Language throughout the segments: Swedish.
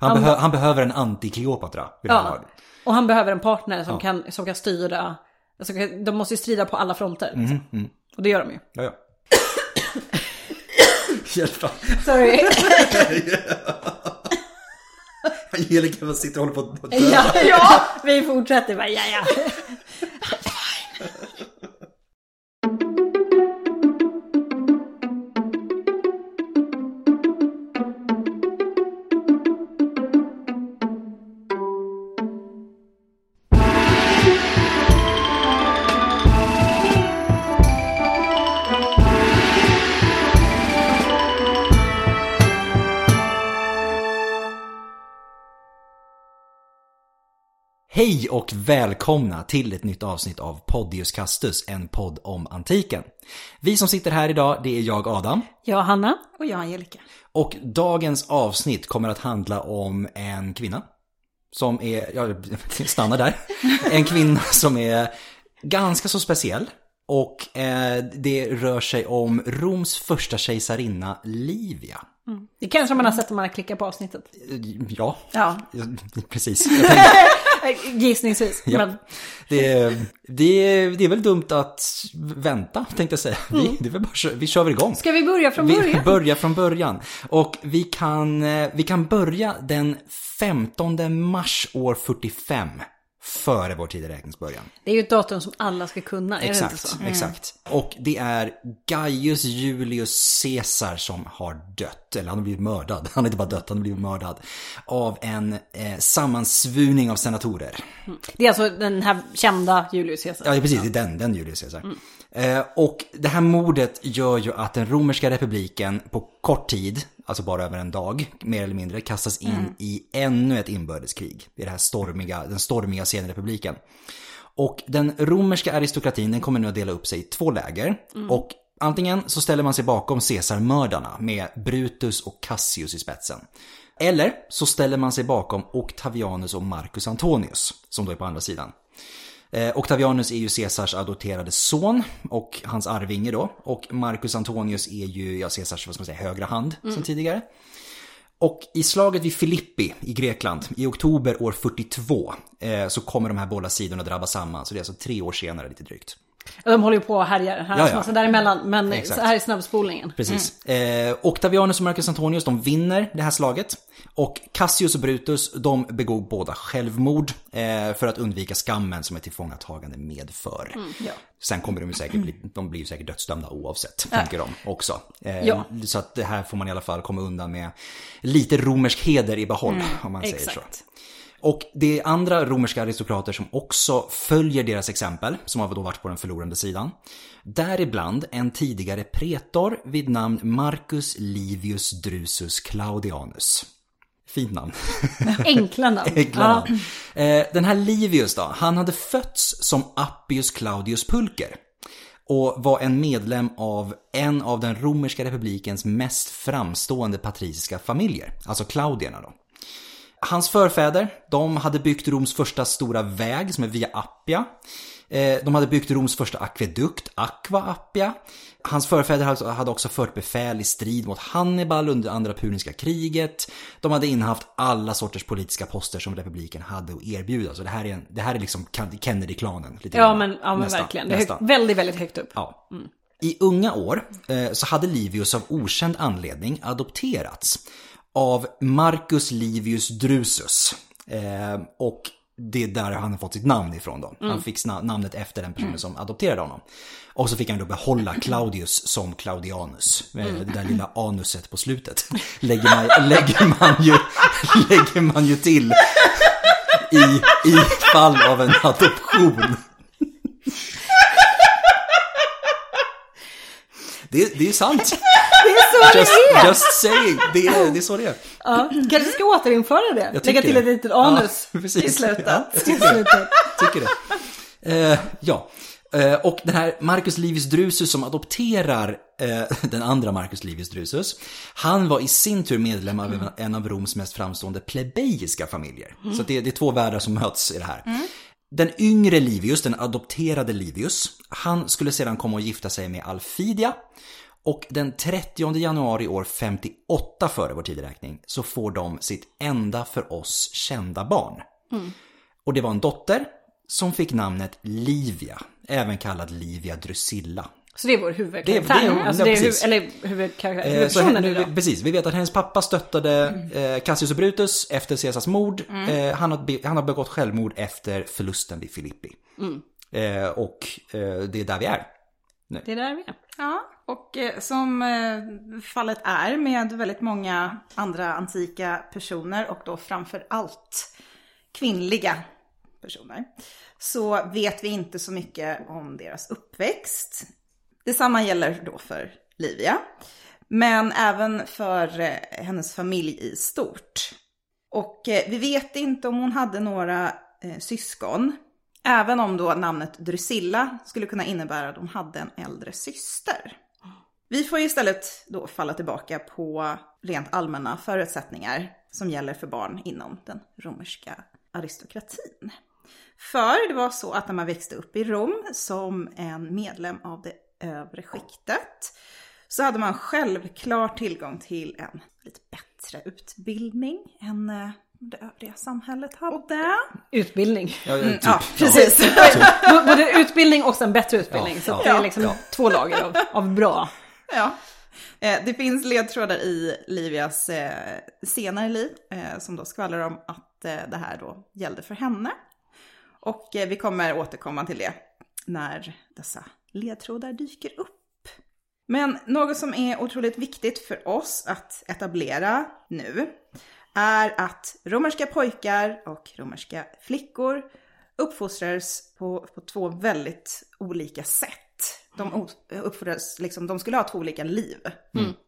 Han, Han behö, han behöver en anti-Kleopatra. Ja. Och han behöver en partner som, Ja. kan, som kan styra. Alltså, de måste ju strida på alla fronter. liksom. Mm, Och det gör de ju. Ja, ja. Sorry. Angelica sitter och håller på att dö. ja, ja, vi fortsätter bara. Ja, ja. Hej och välkomna till ett nytt avsnitt av Podius Castus, en podd om antiken. Vi som sitter här idag, det är jag Adam. Jag Hanna. Och jag Angelica. Och dagens avsnitt kommer att handla om en kvinna. Som är, jag stannar där. En kvinna som är ganska så speciell. Och eh, det rör sig om Roms första kejsarinna Livia. Det kanske man har sett om man har klickat på avsnittet. Ja, Ja, precis. Jag tänkte, gissningsvis. Ja. Men, det, det, det är väl dumt att vänta, tänkte jag säga. Vi, det är väl bara, vi kör väl igång. ska vi börja från Vi början? börjar från början. Och vi kan, eh, vi kan börja den 15 mars år 45. Före vår tideräknings början. Det är ju ett datum som alla ska kunna, är det inte Exakt, så? exakt. Och det är Gaius Julius Caesar som har dött. Eller han har blivit mördad. Han har inte bara dött, han har blivit mördad. Av en eh, sammansvuning av senatorer. Det är alltså den här kända Julius Caesar. Ja, precis. Det är den, den Julius Caesar. Eh, och det här mordet gör ju att den romerska republiken på kort tid, alltså bara över en dag, mer eller mindre, kastas in i ännu ett inbördeskrig. I det här stormiga, den stormiga senrepubliken. Och den romerska aristokratin, den kommer nu att dela upp sig i två läger. Och antingen så ställer man sig bakom Caesarmördarna med Brutus och Cassius i spetsen. Eller så ställer man sig bakom Octavianus och Marcus Antonius, som då är på andra sidan. Eh, Octavianus är ju Caesars adopterade son och hans arvinge då. Och Marcus Antonius är ju ja, Caesars vad ska man säga, högra hand som tidigare. Och i slaget vid Filippi i Grekland i oktober år 42 eh, så kommer de här båda sidorna drabbas samman. Så det är alltså tre år senare lite drygt. De håller ju på och härjar här Ja, ja, ja. massa däremellan. Men Exakt. så här är snabbspolningen. Precis. Eh, Octavianus och Marcus Antonius de vinner det här slaget. Och Cassius och Brutus de begår båda självmord eh, för att undvika skammen som ett tillfångatagande medför. ja. Sen kommer de ju säkert bli, de blir ju säkert dödsdömda oavsett, tänker de också. Eh, Ja. Så att det här får man i alla fall komma undan med lite romersk heder i behåll, om man säger så. Och det är andra romerska aristokrater som också följer deras exempel, som har då varit på den förlorande sidan. Däribland en tidigare pretor vid namn Marcus Livius Drusus Claudianus. Fint namn. Enkla namn. Enkla Ja. namn. Eh, Den här Livius då, han hade fötts som Appius Claudius Pulcher. Och var en medlem av en av den romerska republikens mest framstående patriciska familjer. Alltså Claudierna då. Hans förfäder, de hade byggt Roms första stora väg som är Via Appia. Eh, De hade byggt Roms första akvedukt, Aqua Appia. Hans förfäder hade- också fört befäl i strid mot Hannibal under andra puniska kriget. De hade innehaft alla sorters politiska poster som republiken hade att erbjuda. Så det här är, en, det här är liksom Kennedy-klanen. lite Ja grann. men, ja, men Nästan, verkligen. Det är nästan. högt, väldigt, väldigt högt upp. Ja. I unga år eh, så hade Livius av okänd anledning adopterats av Marcus Livius Drusus. Eh, och det är där han har fått sitt namn ifrån då. Han fick namnet efter den personen som adopterade honom. Och så fick han då behålla Claudius som Claudianus. Eh, Det där lilla anuset på slutet lägger man, lägger man, ju, lägger man ju till i, i fall av en adoption. Det, det är sant. Det är så Just, det är! just saying. Det är, det är så det är. Ja, kanske ska återinföra det. Jag Lägga tycker till ett det. litet anus Ja, precis. i slutet. Ja, jag I slutet. Tycker det. Eh, ja. Eh, och den här Marcus Livius Drusus som adopterar eh, den andra Marcus Livius Drusus. Han var i sin tur medlem av en av Roms mest framstående plebejiska familjer. Så att det, det är två världar som möts i det här. Den yngre Livius, den adopterade Livius, han skulle sedan komma att gifta sig med Alfidia. Och den 30 januari år 58 före vår tideräkning så får de sitt enda för oss kända barn. Och det var en dotter som fick namnet Livia, även kallad Livia Drusilla. Så det är vår huvudkaraktär. Det är- det är- alltså, ja, det är hu- precis. eller huvudkaraktär, Eh, nu precis, vi vet att hennes pappa stöttade eh, Cassius och Brutus efter Caesars mord. Eh, han, har, han har begått självmord efter förlusten vid Filippi. Eh, och eh, det är där vi är. Det är där vi är. Ja, och eh, som eh, fallet är med väldigt många andra antika personer och då framför allt kvinnliga personer så vet vi inte så mycket om deras uppväxt. Detsamma gäller då för Livia, men även för eh, hennes familj i stort. Och vi vet inte om hon hade några eh, syskon. Även om då namnet Drusilla skulle kunna innebära att hon hade en äldre syster. Vi får istället då falla tillbaka på rent allmänna förutsättningar som gäller för barn inom den romerska aristokratin. För det var så att när man växte upp i Rom som en medlem av det övre skiktet så hade man självklar tillgång till en lite bättre utbildning än eh, det övriga samhället hade. Utbildning. Ja, ja, typ. Ja, precis. B- Både utbildning och sen bättre utbildning. Ja, så ja, det är ja, liksom ja. två lager av, av bra. Ja. Eh, det finns ledtrådar i Livias eh, senare liv eh, som då skvallrar om att det här då gällde för henne. Och vi kommer återkomma till det när dessa ledtrådar dyker upp. Men något som är otroligt viktigt för oss att etablera nu är att romerska pojkar och romerska flickor uppfostrades på, på två väldigt olika sätt. De uppfostrades, liksom, de skulle ha två olika liv.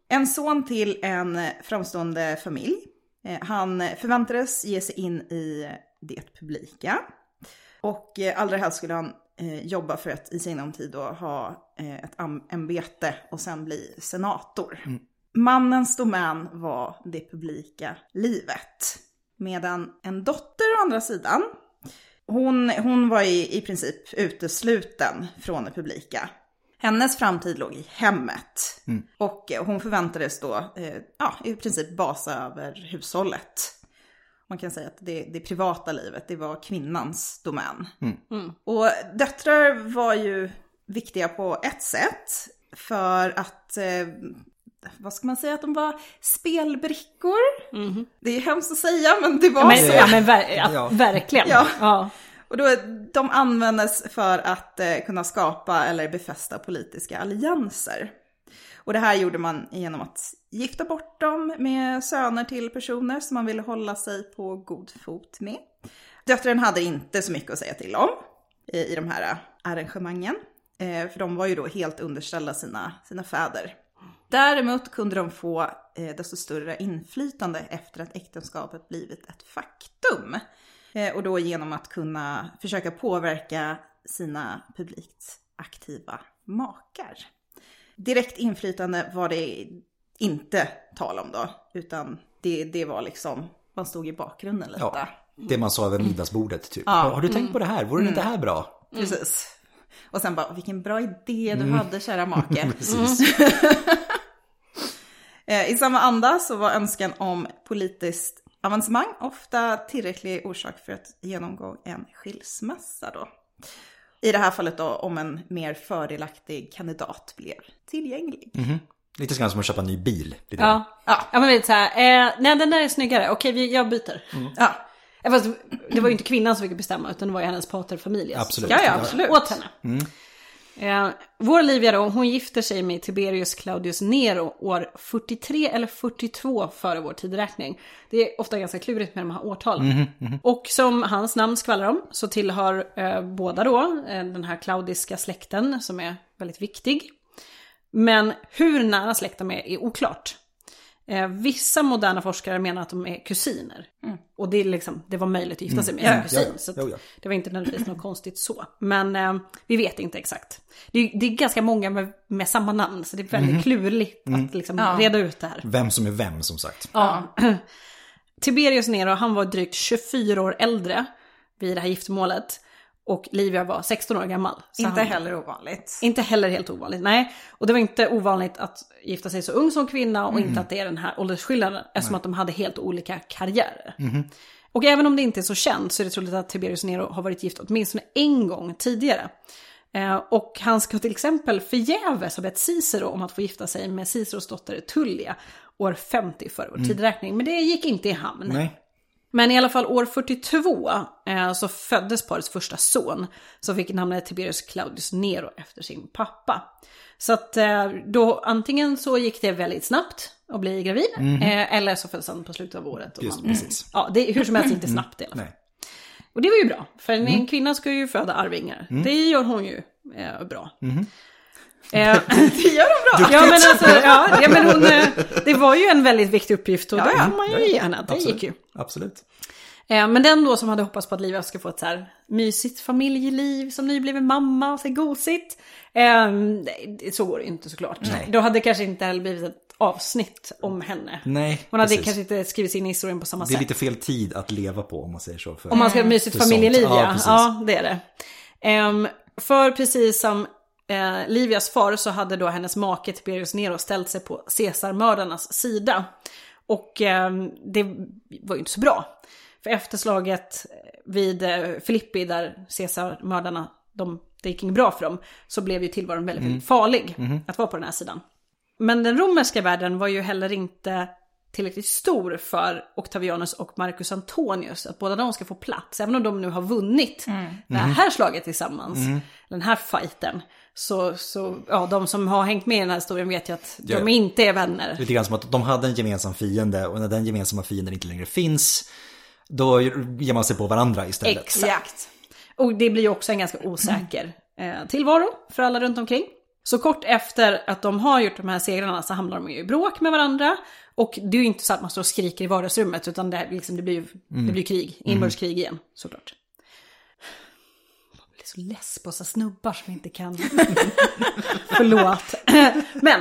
En son till en framstående familj. Eh, Han förväntades ge sig in i det publika. Och eh, allra helst skulle han eh, jobba för att i sinom tid då ha ett ämbete och sen bli senator. Mannens domän var det publika livet. Medan en dotter å andra sidan, hon, hon var i, i princip utesluten från det publika. Hennes framtid låg i hemmet. Och eh, hon förväntades då eh, ja, i princip basa över hushållet. Man kan säga att det, det privata livet, det var kvinnans domän. Och döttrar var ju viktiga på ett sätt. För att, eh, vad ska man säga, att de var spelbrickor. Det är hemskt att säga, men det var Ja, men, så. ja, men ver, ja, Ja. verkligen. Ja. Ja. Och då, de användes för att eh, kunna skapa eller befästa politiska allianser. Och det här gjorde man genom att gifta bort dem med söner till personer som man ville hålla sig på god fot med. Döttrarna hade inte så mycket att säga till om i, i de här arrangemangen. Eh, för de var ju då helt underställda sina, sina fäder. Däremot kunde de få eh, desto större inflytande efter att äktenskapet blivit ett faktum. Eh, och då genom att kunna försöka påverka sina publikt aktiva makar. Direkt inflytande var det inte tal om då, utan det, det var liksom, man stod i bakgrunden lite. Ja, det man sa över middagsbordet typ. Ja. Har du tänkt på det här? Vore det inte här bra? Precis. Och sen bara, vilken bra idé du hade kära make. Precis. Eh, I samma anda så var önskan om politiskt avancemang ofta tillräcklig orsak för att genomgå en skilsmässa då. I det här fallet då om en mer fördelaktig kandidat blev tillgänglig. Lite grann som att köpa en ny bil. Lite Ja. Ja. ja, men lite så här, eh, nej den där är snyggare, okej vi, jag byter. Ja, Eh, Fast det var ju inte kvinnan som fick bestämma, utan det var ju hennes paterfamilj. Absolut. ja, ja absolut. Åt henne. Eh, vår Livia då, hon gifter sig med Tiberius Claudius Nero år 43 eller 42 före vår tideräkning. Det är ofta ganska klurigt med de här årtalen. Och som hans namn skvallrar om så tillhör eh, båda då eh, den här klaudiska släkten som är väldigt viktig. Men hur nära släkt de är är oklart. Eh, vissa moderna forskare menar att de är kusiner. Och det, är liksom, det var möjligt att gifta sig med sin Ja, kusin. ja, ja. Så att Jo, ja. det var inte nödvändigtvis något konstigt så. Men eh, vi vet inte exakt. Det är, det är ganska många med, med samma namn, så det är väldigt klurigt att liksom Ja. reda ut det här. Vem som är vem som sagt. Ja. Tiberius Nero, han var drygt 24 år äldre vid det här giftermålet. Och Livia var 16 år gammal. Inte han- heller ovanligt. Inte heller helt ovanligt, nej. Och det var inte ovanligt att gifta sig så ung som kvinna och inte att det är den här åldersskillnaden eftersom att de hade helt olika karriärer. Och även om det inte är så känt så är det troligt att Tiberius Nero har varit gift åtminstone en gång tidigare. Eh, och han ska till exempel förgäves ha bett Cicero om att få gifta sig med Ciceros dotter Tullia år 50 före vår tidräkning. Men det gick inte i hamn. Nej. Men i alla fall år 42 eh, så föddes parets första son som fick namnet Tiberius Claudius Nero efter sin pappa. Så att eh, då antingen så gick det väldigt snabbt att bli gravid eh, eller så föddes han på slutet av året. och Just man- precis. Ja, det är hur som helst inte snabbt i alla fall. Nej. Och det var ju bra, för en kvinna ska ju föda arvingar. Det gör hon ju eh, bra. Eh, Det gör de bra. Ja men alltså, ja, ja, men hon, eh, det var ju en väldigt viktig uppgift och Ja, det ja. får man ju henne, att det Absolut. gick ju. Absolut. Eh, Men den då som hade hoppats på att Livia ska få ett så här mysigt familjeliv som nybliven mamma och så gosigt. Eh, så går det inte såklart. Nej. Då hade det kanske inte heller blivit ett avsnitt om henne. Nej, Hon hade precis. kanske inte skrivit in i historien på samma Det är sätt. lite fel tid att leva på om man säger så. För... Om man ska ha mysigt familjeliv, Ja, ja. Ja, det är det. Ehm, för precis som eh, Livias far så hade då hennes make Tiberius Nero ställt sig på Caesarmördarnas sida. Och ehm, det var ju inte så bra. För efter slaget vid eh, Filippi där Caesarmördarna, de, det gick inget bra för dem, så blev ju tillvaron väldigt, väldigt farlig att vara på den här sidan. Men den romerska världen var ju heller inte tillräckligt stor för Octavianus och Marcus Antonius. Att båda de ska få plats. Även om de nu har vunnit det här slaget tillsammans. Den här fighten. Så, så ja, de som har hängt med i den här historien vet ju att Ja. de inte är vänner. Lite grann som att de hade en gemensam fiende och när den gemensamma fienden inte längre finns då ger man sig på varandra istället. Exakt. Och det blir ju också en ganska osäker eh, tillvaro för alla runt omkring. Så kort efter att de har gjort de här segrarna så hamnar de ju i bråk med varandra. Och det är ju inte så att man står och skriker i vardagsrummet utan det, liksom, det blir ju det blir krig, inbördeskrig igen såklart. Så less på så snubbar som inte kan... Förlåt. Men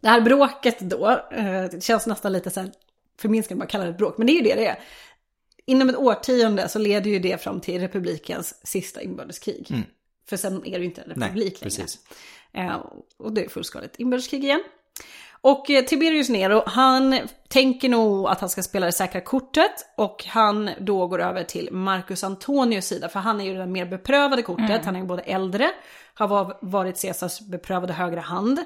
det här bråket då, eh, det känns nästan lite så här förminskande att kalla det ett bråk, men det är ju det det är inom ett årtionde så leder ju det fram till republikens sista inbördeskrig. För sen är det ju inte en Mm. Nej, republik längre. precis. Eh, och det är fullskaligt inbördeskrig igen. Och eh, Tiberius Nero, han tänker nog att han ska spela det säkra kortet och han då går över till Marcus Antonius sida, för han är ju den mer beprövade kortet, han är ju både äldre, har var- varit Caesars beprövade högra hand.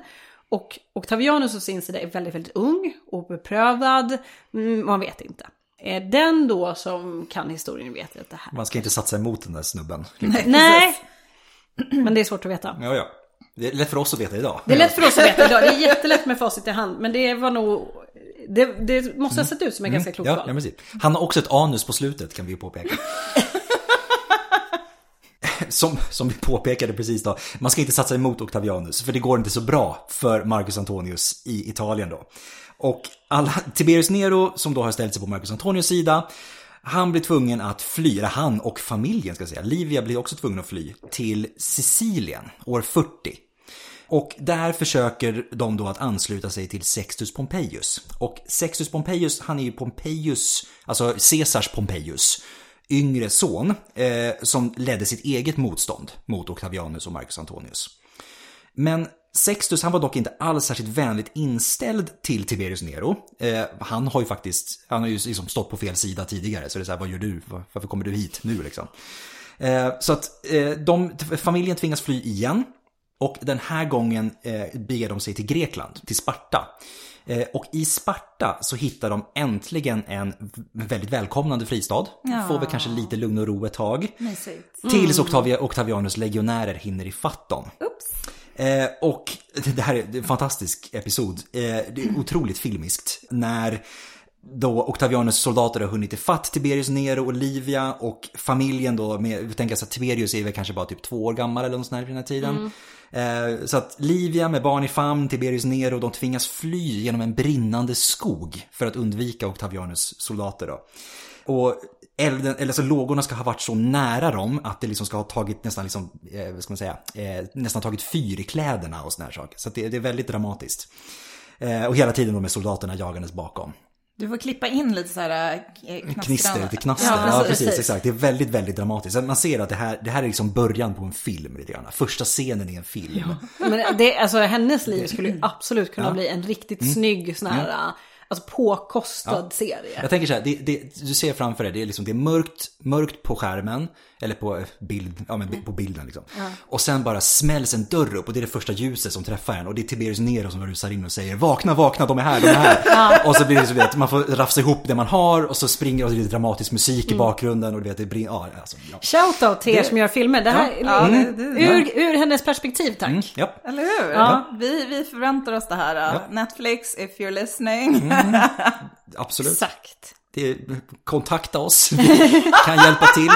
Och Octavianus å sin sida är väldigt, väldigt ung och beprövad, mm, man vet inte. Är den då som kan historien vet att det här? Man ska inte satsa emot den där snubben. Nej, men det är svårt att veta. Ja, ja. Det är lätt för oss att veta idag. Det är lätt för oss att veta idag, det är jättelätt med facit i hand, men det var nog... Det, det måste ha sett ut som en ganska klok Ja, val. ja, precis. Han har också ett anus på slutet kan vi påpeka. Som, som vi påpekade precis då, man ska inte satsa emot Octavianus för det går inte så bra för Marcus Antonius i Italien då. Och alla, Tiberius Nero som då har ställt sig på Marcus Antonius sida, han blir tvungen att fly, eller han och familjen ska jag säga, Livia blir också tvungen att fly till Sicilien år 40. Och där försöker de då att ansluta sig till Sextus Pompeius. Och Sextus Pompeius, han är ju Pompeius, alltså Caesars Pompeius, yngre son, eh, som ledde sitt eget motstånd mot Octavianus och Marcus Antonius. Men Sextus, han var dock inte alls särskilt vänligt inställd till Tiberius Nero. Eh, han har ju faktiskt, han har ju liksom stått på fel sida tidigare, så det är så här, vad gör du? Varför kommer du hit nu liksom? Eh, så att eh, de, familjen tvingas fly igen. Och den här gången eh, beger de sig till Grekland, till Sparta. Eh, och i Sparta så hittar de äntligen en väldigt välkomnande fristad. Får väl kanske lite lugn och ro ett tag. Mysigt. Tills Octavia, Octavianus legionärer hinner ifatt dem. Oops. Eh, och det här är en fantastisk episod. Eh, det är otroligt filmiskt. När då Octavianus soldater har hunnit ifatt Tiberius Nero och Livia och familjen då, med, vi tänker att Tiberius är väl kanske bara typ två år gammal eller något sånt här vid den här tiden. Eh, så att Livia med barn i famn, Tiberius Nero, de tvingas fly genom en brinnande skog för att undvika Octavianus soldater då. Och elden, eller så lågorna ska ha varit så nära dem att det liksom ska ha tagit nästan liksom, eh, vad ska man säga, eh, nästan tagit fyr i kläderna och såna här saker. Så det, det är väldigt dramatiskt. Och hela tiden de med soldaterna jagandes bakom. Du får klippa in lite så här eh, Knister, knastrande. lite knaster. Ja, Ja, precis. precis, exakt. Det är väldigt, väldigt dramatiskt. Man ser att det här, det här är liksom början på en film lite grann. Första scenen i en film. Men det, alltså, hennes liv skulle ju absolut kunna bli en riktigt Mm. snygg sån här, alltså påkostad serie. Jag tänker så här, det, det, du ser framför dig, det är, liksom, det är mörkt, mörkt på skärmen, eller på, eh, bild, ja, men på bilden liksom. Och sen bara smälls en dörr upp och det är det första ljuset som träffar en. Och det är Tiberius Nero som rusar in och säger vakna, vakna, de är här, de är här. Och så blir det så vet, man får rafsa ihop det man har och så springer och det lite dramatisk musik i bakgrunden och du vet, det brinner, ja, alltså, ja. Shoutout till er som gör filmer. Det här, Ja, det- det- ur, ur hennes perspektiv tack. Mm, ja. Eller hur? Ja. Vi, vi förväntar oss det här. Netflix, if you're listening. Absolut. Exakt. Det, kontakta oss, vi kan hjälpa till.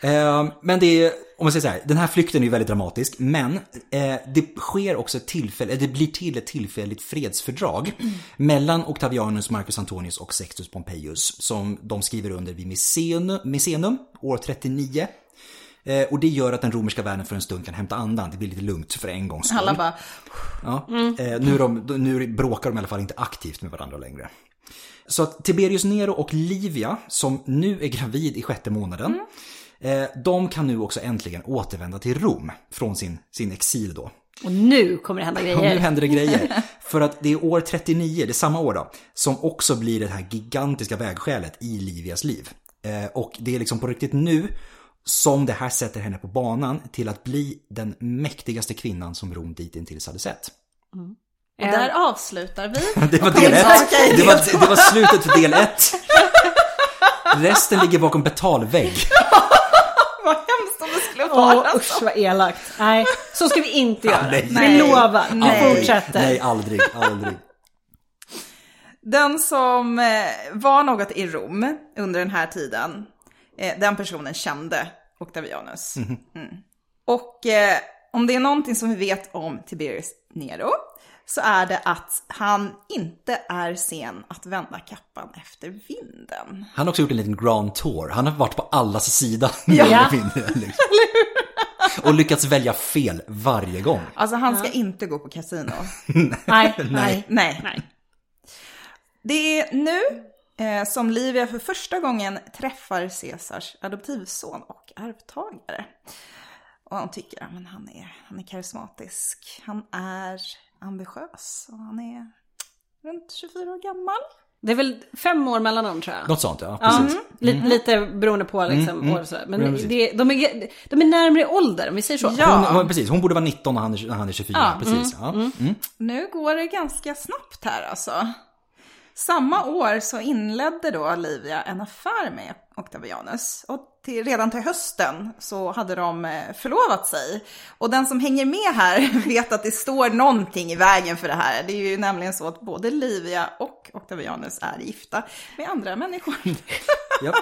Eh, Men det är, om man säger så här, den här flykten är väldigt dramatisk, men eh, det sker också ett tillfälle, det blir till ett tillfälligt fredsfördrag mellan Octavianus, Marcus Antonius och Sextus Pompeius som de skriver under vid Misenum, Misenum år 39. Eh, och det gör att den romerska världen för en stund kan hämta andan, det blir lite lugnt för en gångs skull. Alla bara, Ja. Eh, nu, de, nu bråkar de i alla fall inte aktivt med varandra längre. Så att Tiberius Nero och Livia, som nu är gravid i sjätte månaden, eh, de kan nu också äntligen återvända till Rom från sin, sin exil då. Och nu kommer det hända Och nu grejer. händer det grejer. För att det är år 39, det är samma år då, som också blir det här gigantiska vägskälet i Livias liv. Och det är liksom på riktigt nu som det här sätter henne på banan till att bli den mäktigaste kvinnan som Rom dittills hade sett. och där avslutar vi. Det var del ett. Det var, det var slutet för del ett. Resten ligger bakom betalvägg. Vad hemskt om det skulle Åh vara. usch vad elakt. Nej, så ska vi inte göra. nej. Vi lovar. Vi Nej. fortsätter. Nej, aldrig, aldrig. Den som eh, var något i Rom under den här tiden, eh, den personen kände Octavianus. Mm. Och eh, om det är någonting som vi vet om Tiberius Nero så är det att han inte är sen att vända kappan efter vinden. Han har också gjort en liten grand tour. Han har varit på allas sida. Ja. liksom. Och lyckats välja fel varje gång. Alltså han ska inte gå på kasino. Nej, nej. Nej. Nej. Det är nu som Livia för första gången träffar Caesars adoptivson och arvtagare. Och han tycker att men han, är, han är karismatisk, han är ambitiös och han är runt 24 år gammal. Det är väl fem år mellan dem tror jag. Något sånt, ja. Ja, Precis. li- Lite beroende på liksom, år och sådär. Ja, Men precis. det, de, är, de är närmare i ålder om vi säger så. Ja. Hon, precis, hon borde vara 19 när han är, när han är 24. Ja, precis. Ja. Mm. Nu går det ganska snabbt här alltså. Samma år så inledde då Livia en affär med Octavianus. Och till, redan till hösten så hade de eh, förlovat sig. Och den som hänger med här vet att det står någonting i vägen för det här. Det är ju nämligen så att både Livia och Octavianus är gifta med andra människor. Ja.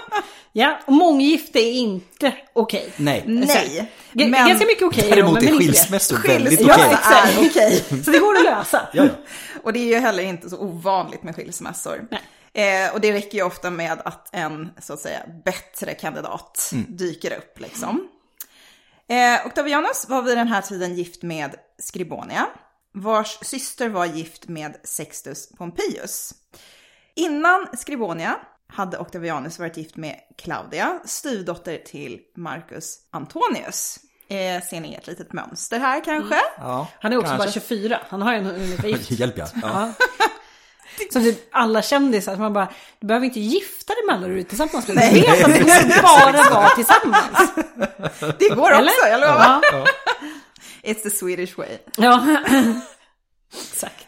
Ja, och månggifte är inte okej. Nej. Nej. G- Men Ganska mycket okej i Däremot är men inte det. skilsmässor väldigt okej. exakt. är okej. Så det går att lösa. Ja, ja. Och det är ju heller inte så ovanligt med skilsmässor. Eh, och det räcker ju ofta med att en, så att säga, bättre kandidat dyker upp liksom. Eh, Octavianus var vid den här tiden gift med Scribonia, vars syster var gift med Sextus Pompeius. Innan Scribonia hade Octavianus varit gift med Claudia, styvdotter till Marcus Antonius. Eh, ser ni ett litet mönster här kanske? Ja, Han är också kanske. bara 24. Han har ju en gift. Hjälp ja. ja. Som typ alla kändisar. Så man bara, du behöver inte gifta dig med alla du är tillsammans med. Du vet att du måste bara vara tillsammans. Det går Eller? också, jag lovar. Ja. It's the Swedish way. ja. Exakt.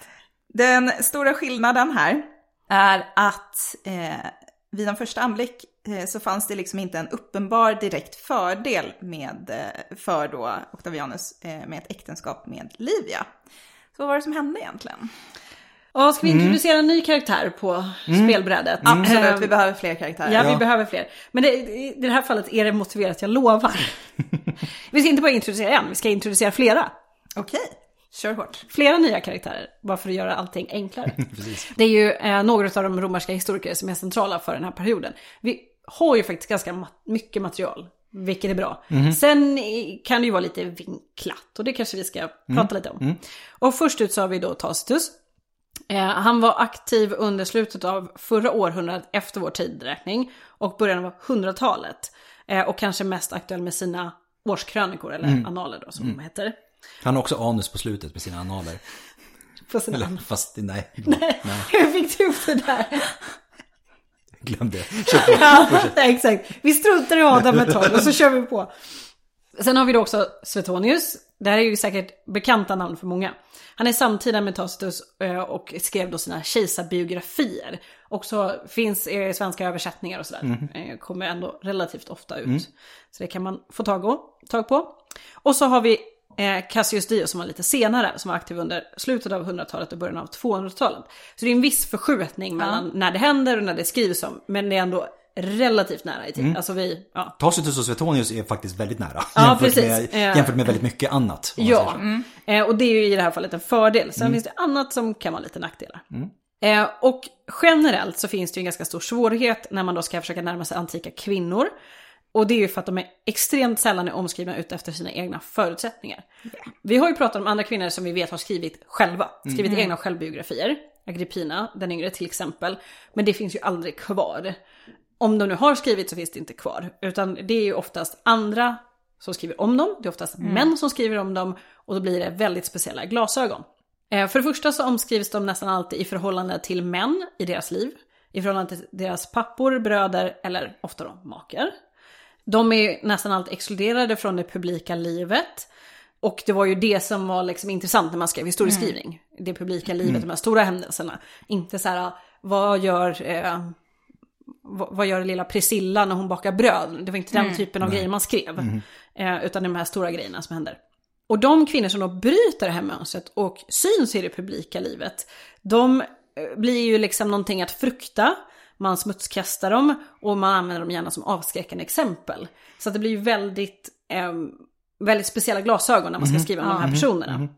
Den stora skillnaden här är att eh, vid en första anblick eh, så fanns det liksom inte en uppenbar direkt fördel med, eh, för då Octavianus eh, med ett äktenskap med Livia. Så vad var det som hände egentligen? Och ska vi introducera en ny karaktär på spelbrädet? Absolut, Ehm, vi behöver fler karaktärer. Ja, vi Ja. behöver fler. Men det, i det här fallet är det motiverat, jag lovar. vi ska inte bara introducera en, vi ska introducera flera. Okej, kör hårt. Flera nya karaktärer, bara för att göra allting enklare. Det är ju eh, några av de romerska historiker som är centrala för den här perioden. Vi har ju faktiskt ganska ma- mycket material, vilket är bra. Sen eh, kan det ju vara lite vinklat och det kanske vi ska prata lite om. Och först ut så har vi då Tacitus. Eh, han var aktiv under slutet av förra århundradet efter vår tidräkning och början av 100-talet. Eh, och kanske mest aktuell med sina årskrönikor, eller Mm. analer då som de heter. Han har också anus på slutet med sina analer. På sina Eller, fast nej, nej. nej Hur fick du upp det där? glöm det. Kör på. Ja, exakt. Vi struntar i Adam ett tag och så kör vi på. Sen har vi då också Suetonius. Det här är ju säkert bekanta namn för många. Han är samtida med Tacitus eh, och skrev då sina kejsarbiografier. Också finns i svenska översättningar och sådär. Eh, Kommer ändå relativt ofta ut. Så det kan man få tag, och, tag på. Och så har vi eh, Cassius Dio som var lite senare, som var aktiv under slutet av 100-talet och början av 200-talet. Så det är en viss förskjutning mellan när det händer och när det skrivs om. Men det är ändå relativt nära i tid. Alltså vi, ja. Tacitus och Suetonius är faktiskt väldigt nära. Ja, jämfört, precis. med, Eh. jämfört med väldigt mycket annat. Ja, så. eh, och det är ju i det här fallet en fördel. Sen finns det annat som kan vara lite nackdelar. Eh, och generellt så finns det ju en ganska stor svårighet när man då ska försöka närma sig antika kvinnor. Och det är ju för att de är extremt sällan är omskrivna ut efter sina egna förutsättningar. Vi har ju pratat om andra kvinnor som vi vet har skrivit själva, skrivit egna självbiografier. Agrippina, den yngre till exempel. Men det finns ju aldrig kvar. Om de nu har skrivit så finns det inte kvar. Utan det är ju oftast andra som skriver om dem. Det är oftast män som skriver om dem. Och då blir det väldigt speciella glasögon. Eh, För det första så omskrivs de nästan alltid i förhållande till män i deras liv. I förhållande till deras pappor, bröder eller ofta då makar. De är nästan alltid exkluderade från det publika livet. Och det var ju det som var liksom intressant när man skrev historieskrivning. Det publika livet, de här stora händelserna. Inte så här, vad gör, eh, vad, gör lilla Priscilla när hon bakar bröd? Det var inte den typen av grejer man skrev. Eh, utan de här stora grejerna som händer. Och de kvinnor som då bryter det här mönstret och syns i det publika livet, de eh, blir ju liksom någonting att frukta. Man smutskastar dem och man använder dem gärna som avskräckande exempel. Så att det blir ju väldigt, eh, väldigt speciella glasögon när man ska skriva om de här personerna.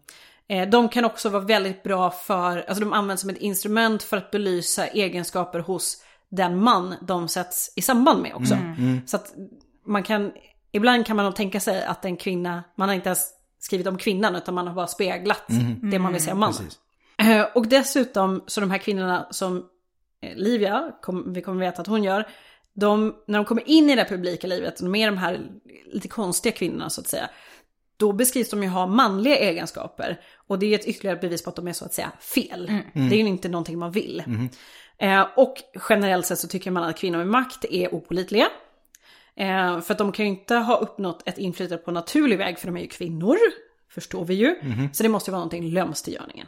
Eh, De kan också vara väldigt bra för, alltså de används som ett instrument för att belysa egenskaper hos den man de sätts i samband med också. Så att man kan, ibland kan man nog tänka sig att en kvinna, man har inte ens skrivit om kvinnan utan man har bara speglat det man vill säga om mannen. Precis. Eh, Och dessutom så de här kvinnorna som Livia, kom, vi kommer veta att hon gör, de, när de kommer in i det publika livet, med de här lite konstiga kvinnorna så att säga, då beskrivs de ju ha manliga egenskaper. Och det är ett ytterligare bevis på att de är så att säga fel. Det är ju inte någonting man vill. Eh, och generellt sett så tycker man att kvinnor med makt är opolitliga. Eh, för att de kan ju inte ha uppnått ett inflytande på naturlig väg, för de är ju kvinnor. Förstår vi ju. Så det måste ju vara någonting lömskt i görningen.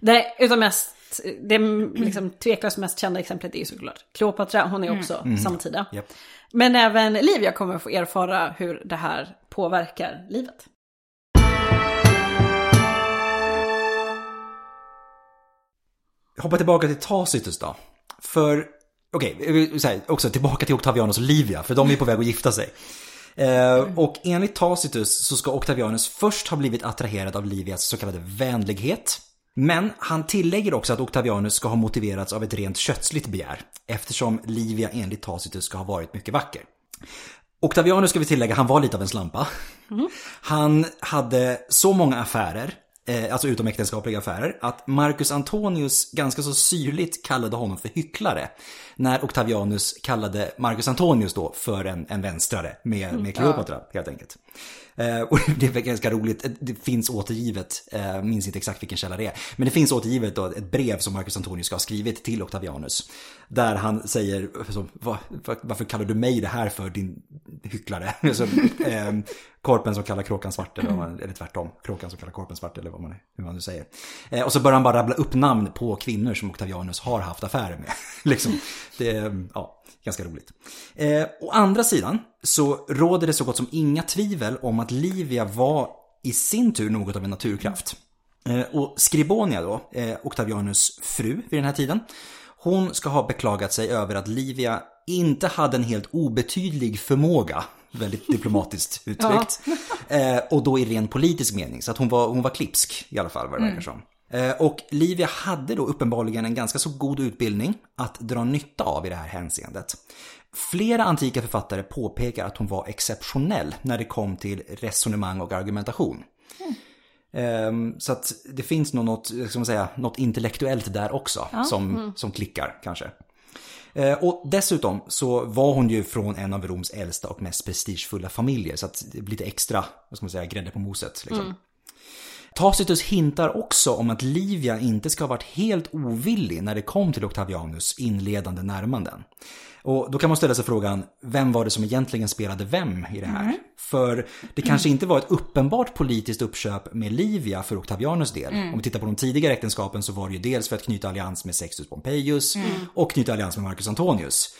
Det, utan mest, det liksom tveklöst mest kända exemplet är ju såklart Kleopatra, hon är också samtida. Japp. Men även Livia kommer få erfara hur det här påverkar livet. Hoppa tillbaka till Tacitus då. För, okej, okay, också tillbaka till Octavianus och Livia, för de är på väg att gifta sig. Eh, och enligt Tacitus så ska Octavianus först ha blivit attraherad av Livias så kallade vänlighet. Men han tillägger också att Octavianus ska ha motiverats av ett rent kötsligt begär, eftersom Livia enligt Tacitus ska ha varit mycket vacker. Octavianus ska vi tillägga, han var lite av en slampa. Han hade så många affärer, eh, alltså utomäktenskapliga affärer, att Marcus Antonius ganska så syrligt kallade honom för hycklare. När Octavianus kallade Marcus Antonius då för en, en vänstrare med, med Kleopatra helt enkelt. Eh, och det är ganska roligt, eh, det finns återgivet, eh, minns inte exakt vilken källa det är, men det finns återgivet då ett brev som Marcus Antonius ska ha skrivit till Octavianus. Där han säger, varför kallar du mig det här för din hycklare? Alltså, korpen som kallar kråkan svart eller, man, eller tvärtom, kråkan som kallar korpen svart eller vad man, hur man nu säger. Eh, och så börjar han bara rabbla upp namn på kvinnor som Octavianus har haft affärer med. liksom, det är, ja. Ganska roligt. Eh, å andra sidan så råder det så gott som inga tvivel om att Livia var i sin tur något av en naturkraft. Eh, och Skribonia då, eh, Octavianus fru vid den här tiden, hon ska ha beklagat sig över att Livia inte hade en helt obetydlig förmåga, väldigt diplomatiskt uttryckt, eh, och då i ren politisk mening. Så att hon var, hon var klipsk i alla fall vad det verkar som. Eh, Och Livia hade då uppenbarligen en ganska så god utbildning att dra nytta av i det här hänseendet. Flera antika författare påpekar att hon var exceptionell när det kom till resonemang och argumentation. Ehm, Så att det finns nog något, ska man säga, något intellektuellt där också som, som klickar kanske. Eh, och dessutom så var hon ju från en av Roms äldsta och mest prestigefulla familjer så att det blir lite extra, vad ska man säga, grädde på moset. Liksom. Mm. Tacitus hintar också om att Livia inte ska ha varit helt ovillig när det kom till Octavianus inledande närmanden. Och då kan man ställa sig frågan, vem var det som egentligen spelade vem i det här? För det kanske inte var ett uppenbart politiskt uppköp med Livia för Octavianus del. Om vi tittar på de tidigare äktenskapen så var det ju dels för att knyta allians med Sextus Pompeius och knyta allians med Marcus Antonius.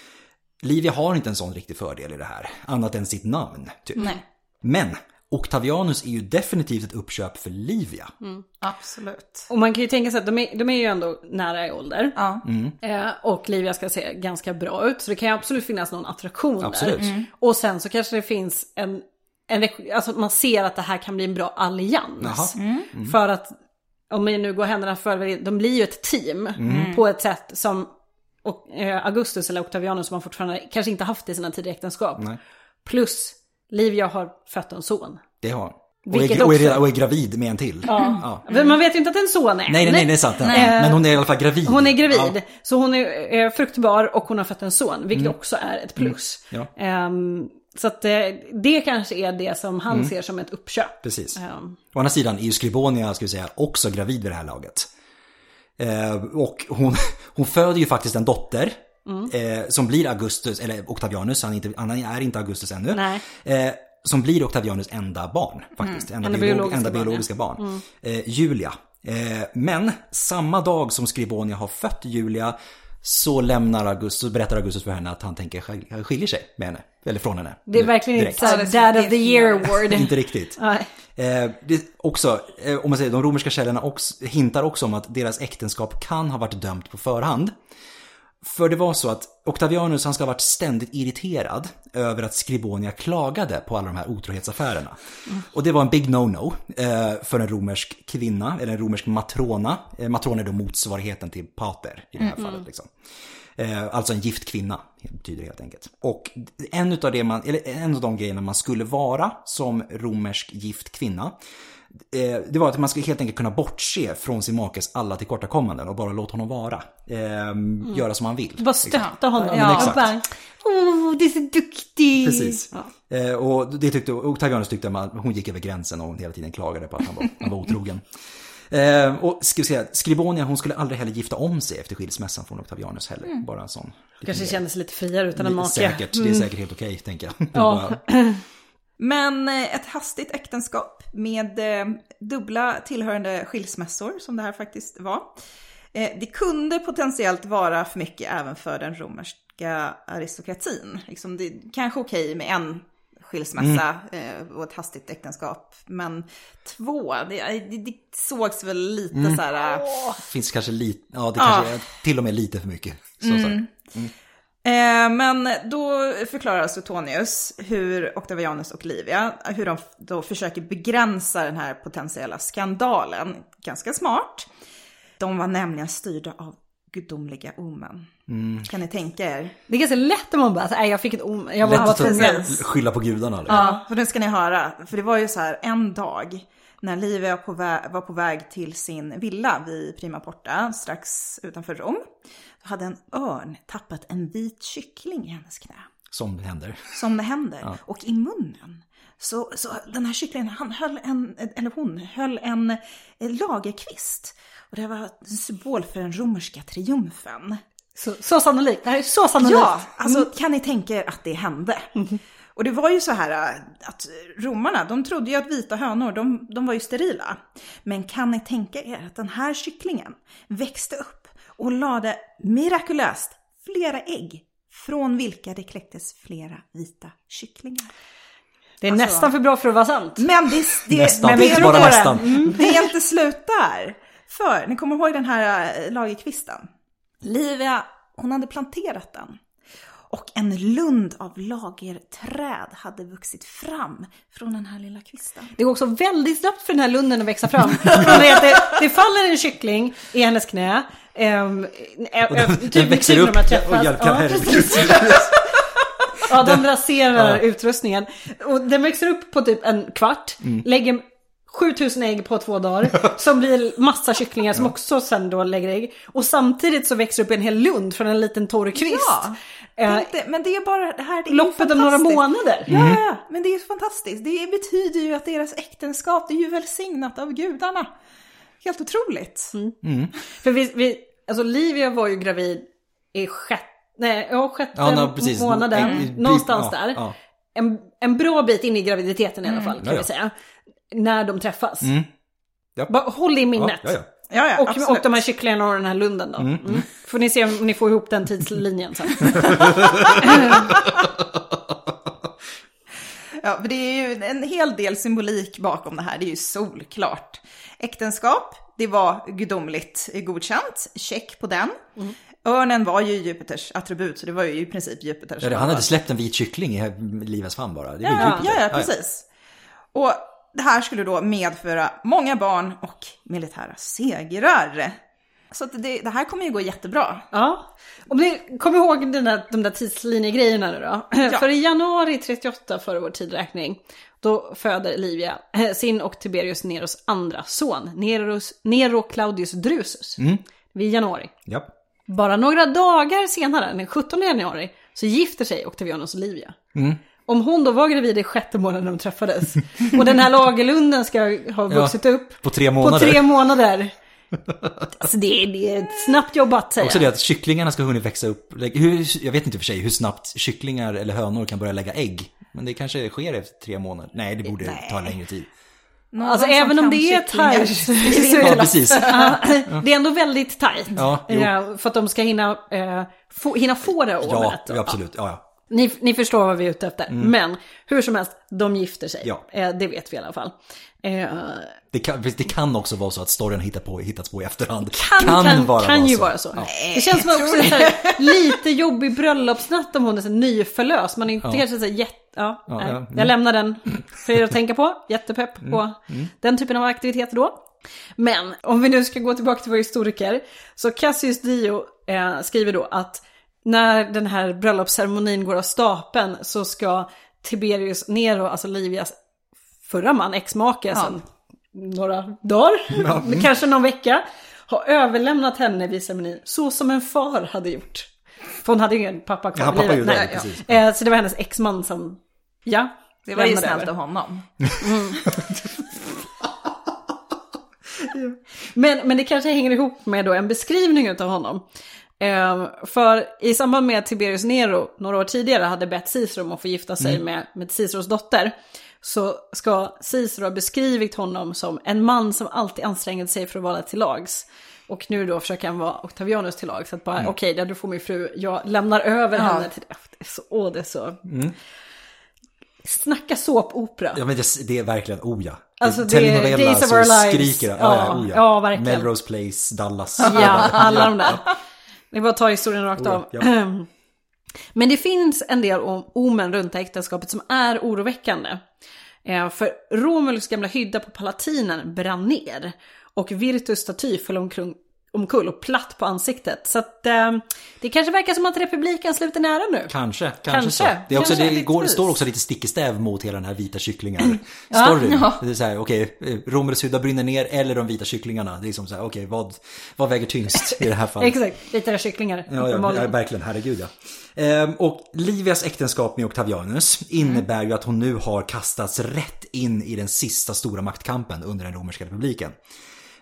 Livia har inte en sån riktig fördel i det här, annat än sitt namn. Typ. Nej, Men Octavianus är ju definitivt ett uppköp för Livia. absolut. Och man kan ju tänka sig att de är, de är ju ändå nära i ålder. Ja. Eh, och Livia ska se ganska bra ut. Så det kan ju absolut finnas någon attraktion Absolut. där. Och sen så kanske det finns en, en alltså att man ser att det här kan bli en bra allians. Jaha. För att om vi nu går händerna för de blir ju ett team Mm. på ett sätt som och, eh, Augustus eller Octavianus som man fortfarande kanske inte haft i sina tidigare äktenskap. Nej. Plus Livia har fött en son. Det har hon. Och är, och, är, och är gravid med en till. Ja. Men Man vet ju inte att det är en son är. Nej, nej, nej, det är sant. Men hon är i alla fall gravid. Hon är gravid, Ja. så hon är fruktbar och hon har fött en son, vilket också är ett plus. Ja. Ehm, så att eh, det kanske är det som han ser som ett uppköp. Precis. Ehm, Å andra sidan är ju Skribonia, ska vi säga, också gravid vid det här laget. Eh, och hon, hon föder ju faktiskt en dotter. Eh, som blir Augustus, eller Octavianus, han är inte, han är inte Augustus ännu. Nej. Eh, som blir Octavianus enda barn faktiskt. Enda, Enda biolog, biologiska enda barn, biologiska barn. Eh, Julia. Eh, men samma dag som Skribonia har fött Julia så lämnar Augustus, så berättar Augustus för henne att han tänker skil- skiljer sig med henne. Eller från henne. det är Nu, verkligen inte såhär Dad of the Year award. Inte riktigt. Eh, också, eh, om man säger, de romerska källorna också, hintar också om att deras äktenskap kan ha varit dömt på förhand. För det var så att Octavianus han ska ha varit ständigt irriterad över att Skribonia klagade på alla de här otrohetsaffärerna. Och det var en big no-no eh, för en romersk kvinna, eller en romersk matrona. Eh, matrona är då motsvarigheten till pater i det här fallet. Liksom. Eh, alltså en gift kvinna, betyder det helt enkelt. Och en av, det man, eller en av de grejerna man skulle vara som romersk gift kvinna, det var att man skulle helt enkelt kunna bortse från sin makes alla tillkortakommanden och bara låta honom vara. Eh, Göra som han vill. Bara stötta honom. Ja, exakt. Bara, Åh, du är så duktig. Precis. Ja. Eh, och det tyckte, Octavianus tyckte att hon gick över gränsen och hon hela tiden klagade på att han var, han var otrogen. Eh, och ska vi säga, Skribonia hon skulle aldrig heller gifta om sig efter skilsmässan från Octavianus heller. Bara en sån. Kanske grej. kändes lite friare utan en make. Säkert, det är säkert helt okej tänker jag. Ja. Men eh, ett hastigt äktenskap med eh, dubbla tillhörande skilsmässor, som det här faktiskt var. Eh, det kunde potentiellt vara för mycket även för den romerska aristokratin. Liksom det är kanske okej med en skilsmässa eh, och ett hastigt äktenskap. Men två, det, det, det sågs väl lite så här... eh, finns kanske lite, ja det kanske är till och med lite för mycket. Så, så. Eh, men då förklarar Suetonius hur Octavianus och Livia, hur de då försöker begränsa den här potentiella skandalen. Ganska smart. De var nämligen styrda av gudomliga omen. Kan ni tänka er? Det är ganska lätt om man bara, nej jag fick ett om, jag var, tvungen. skylla på gudarna. Liksom. Ja, för nu ska ni höra. För det var ju så här en dag när Livia var på väg till sin villa vid Prima Porta, strax utanför Rom. Då hade en örn tappat en vit kyckling i hennes knä. Som det händer. som det händer. Och i munnen. Så, så den här kycklingen, han höll en, eller hon höll en lagerkvist. Och det var en symbol för den romerska triumfen. Så, så sannolikt, det här är så sannolikt. Ja, alltså kan ni tänka er att det hände? Och det var ju så här äh, att romarna, de trodde ju att vita hönor, de, de var ju sterila. Men kan ni tänka er att den här kycklingen växte upp och lade mirakulöst flera ägg från vilka det kläcktes flera vita kycklingar. Det är Alltså- nästan för bra för att vara sant. Men det, det, Nästan, men det är bara nästan. Mm, det är inte slut där. För, ni kommer ihåg den här äh, lagerkvisten? Livia, hon hade planterat den. Och en lund av lagerträd hade vuxit fram från den här lilla kvisten. Det går också väldigt snabbt för den här lunden att växa fram. Det, att det, faller en kyckling i hennes knä. Um, Den växer upp och hjälper ja, henne. ja, de raserar utrustningen. Och den växer upp på typ en kvart. Mm. Lägger 7000 ägg på två dagar. Som blir massa kycklingar som också sen då lägger ägg. Och samtidigt så växer upp en hel lund från en liten torr kvist. Ja, det Eh, inte, men det är bara det här. Det är Loppet av några månader. Ja, ja, men det är ju fantastiskt. Det betyder ju att deras äktenskap, det är ju välsignat av gudarna. Helt otroligt. För vi, vi, alltså Livia var ju gravid i sjätte, nej, ja, sjätte Ja, no, precis. månaden. Mm. Någonstans Ja, där. ja. En, en bra bit in i graviditeten i alla fall kan Ja, ja. vi säga. När de träffas. Ja. Bara håll i minnet. ja, ja. Ja, ja, Och, absolut. och de här kycklingarna och den här lunden då. Mm. Får ni se om ni får ihop den tidslinjen sen. Ja, för det är ju en hel del symbolik bakom det här, det är ju solklart. Äktenskap, det var gudomligt godkänt, check på den. Örnen var ju Jupiters attribut, så det var ju i princip Jupiters. Ja, Han hade släppt en vit kyckling i Livas famn bara. Det var Ja, Jupiter. ja, ja, precis. Och det här skulle då medföra många barn och militära segrar. Så att det, det här kommer ju gå jättebra. Ja. Om ni kommer ihåg den där, de där tidslinjegrejerna nu då. För i januari 38 före vår tidräkning. Då föder Livia eh, sin och Tiberius Neros andra son. Neros, Nero Claudius Drusus. Vid januari. Ja. Bara några dagar senare, den 17 januari, så gifter sig Octavianus och Livia. Om hon då var gravid i sjätte månaden de träffades och den här lagerlunden ska ha vuxit upp På tre månader. på tre månader. Alltså det är, det är snabbt jobbat säger Också det att kycklingarna ska hunnit växa upp. Hur, jag vet inte för sig hur snabbt kycklingar eller hönor kan börja lägga ägg. Men det kanske sker efter tre månader. Nej, det borde ta längre tid. Någon Alltså även om det är tajt. så är Ja, det- precis. Ja, det är ändå väldigt tajt. Ja. Eh, för att de ska hinna, eh, få, hinna få det Ja, året. ja, absolut. Ja, ja. Ni, ni förstår vad vi är ute efter. Men hur som helst, de gifter sig. Ja. Eh, det vet vi i alla fall. Eh, Det kan, det kan också vara så att storyn hittar på, hittats på i efterhand. kan kan, kan vara ju så. vara så. Det känns som också så här, lite jobbig bröllopsnatt om hon är så nyförlöst. Man är inte kanske så jätte... Ja, Ja, ja, mm. Jag lämnar den för er att tänka på. Jättepepp på den typen av aktiviteter då. Men om vi nu ska gå tillbaka till våra historiker. Så Cassius Dio eh, skriver då att när den här bröllopsceremonin går av stapeln så ska Tiberius Nero, alltså Livias förra man, ex-make, sen några dagar, kanske någon vecka, har överlämnat henne vid ceremonin så som en far hade gjort. För hon hade ju ingen pappa kvar Ja, i pappa livet. gjorde det, Nej. precis. Eh, Så det var hennes exman som, ja. Det var ju snällt av honom. Men, men det kanske hänger ihop med då en beskrivning av honom. Eh, för i samband med att Tiberius Nero några år tidigare hade bett Cicero om att få gifta sig med, med Ciceros dotter. Så ska Cicero ha beskrivit honom som en man som alltid ansträngde sig för att vara till lags. Och nu då försöker han vara Octavianus till lags. Att bara, okej, där du får min fru, jag lämnar över Ja. henne till det. Det så, åh, det är så... Snacka såpopera. Ja men det, det är verkligen, oh ja. Alltså, det är Telenovela Days of Our Lives. skriker det. Ja, Ja, oh ja. ja, verkligen. Melrose Place, Dallas. Ja, alla de där. Det bara att ta historien rakt av. Ja. Men det finns en del om- omen runt äktenskapet som är oroväckande. Eh, För Romulus gamla hydda på Palatinen brann ner. Och Virtus staty föll omkring, omkull och platt på ansiktet. Så att eh, det kanske verkar som att republiken sluter nära nu. Kanske, kanske, Kanske, så. Det, är också, kanske, det går, står också lite stick i stäv mot hela den här vita kycklingar-storyn. Ja. Det är så här, okej, okay, Romulus hydda brinner ner eller de vita kycklingarna. Det är som så här, okej, vad, vad väger tyngst i det här fallet? Exakt, lite kycklingar. Ja, ja, ja, verkligen, herregud ja. Ehm, och Livias äktenskap med Octavianus innebär ju att hon nu har kastats rätt in i den sista stora maktkampen under den romerska republiken.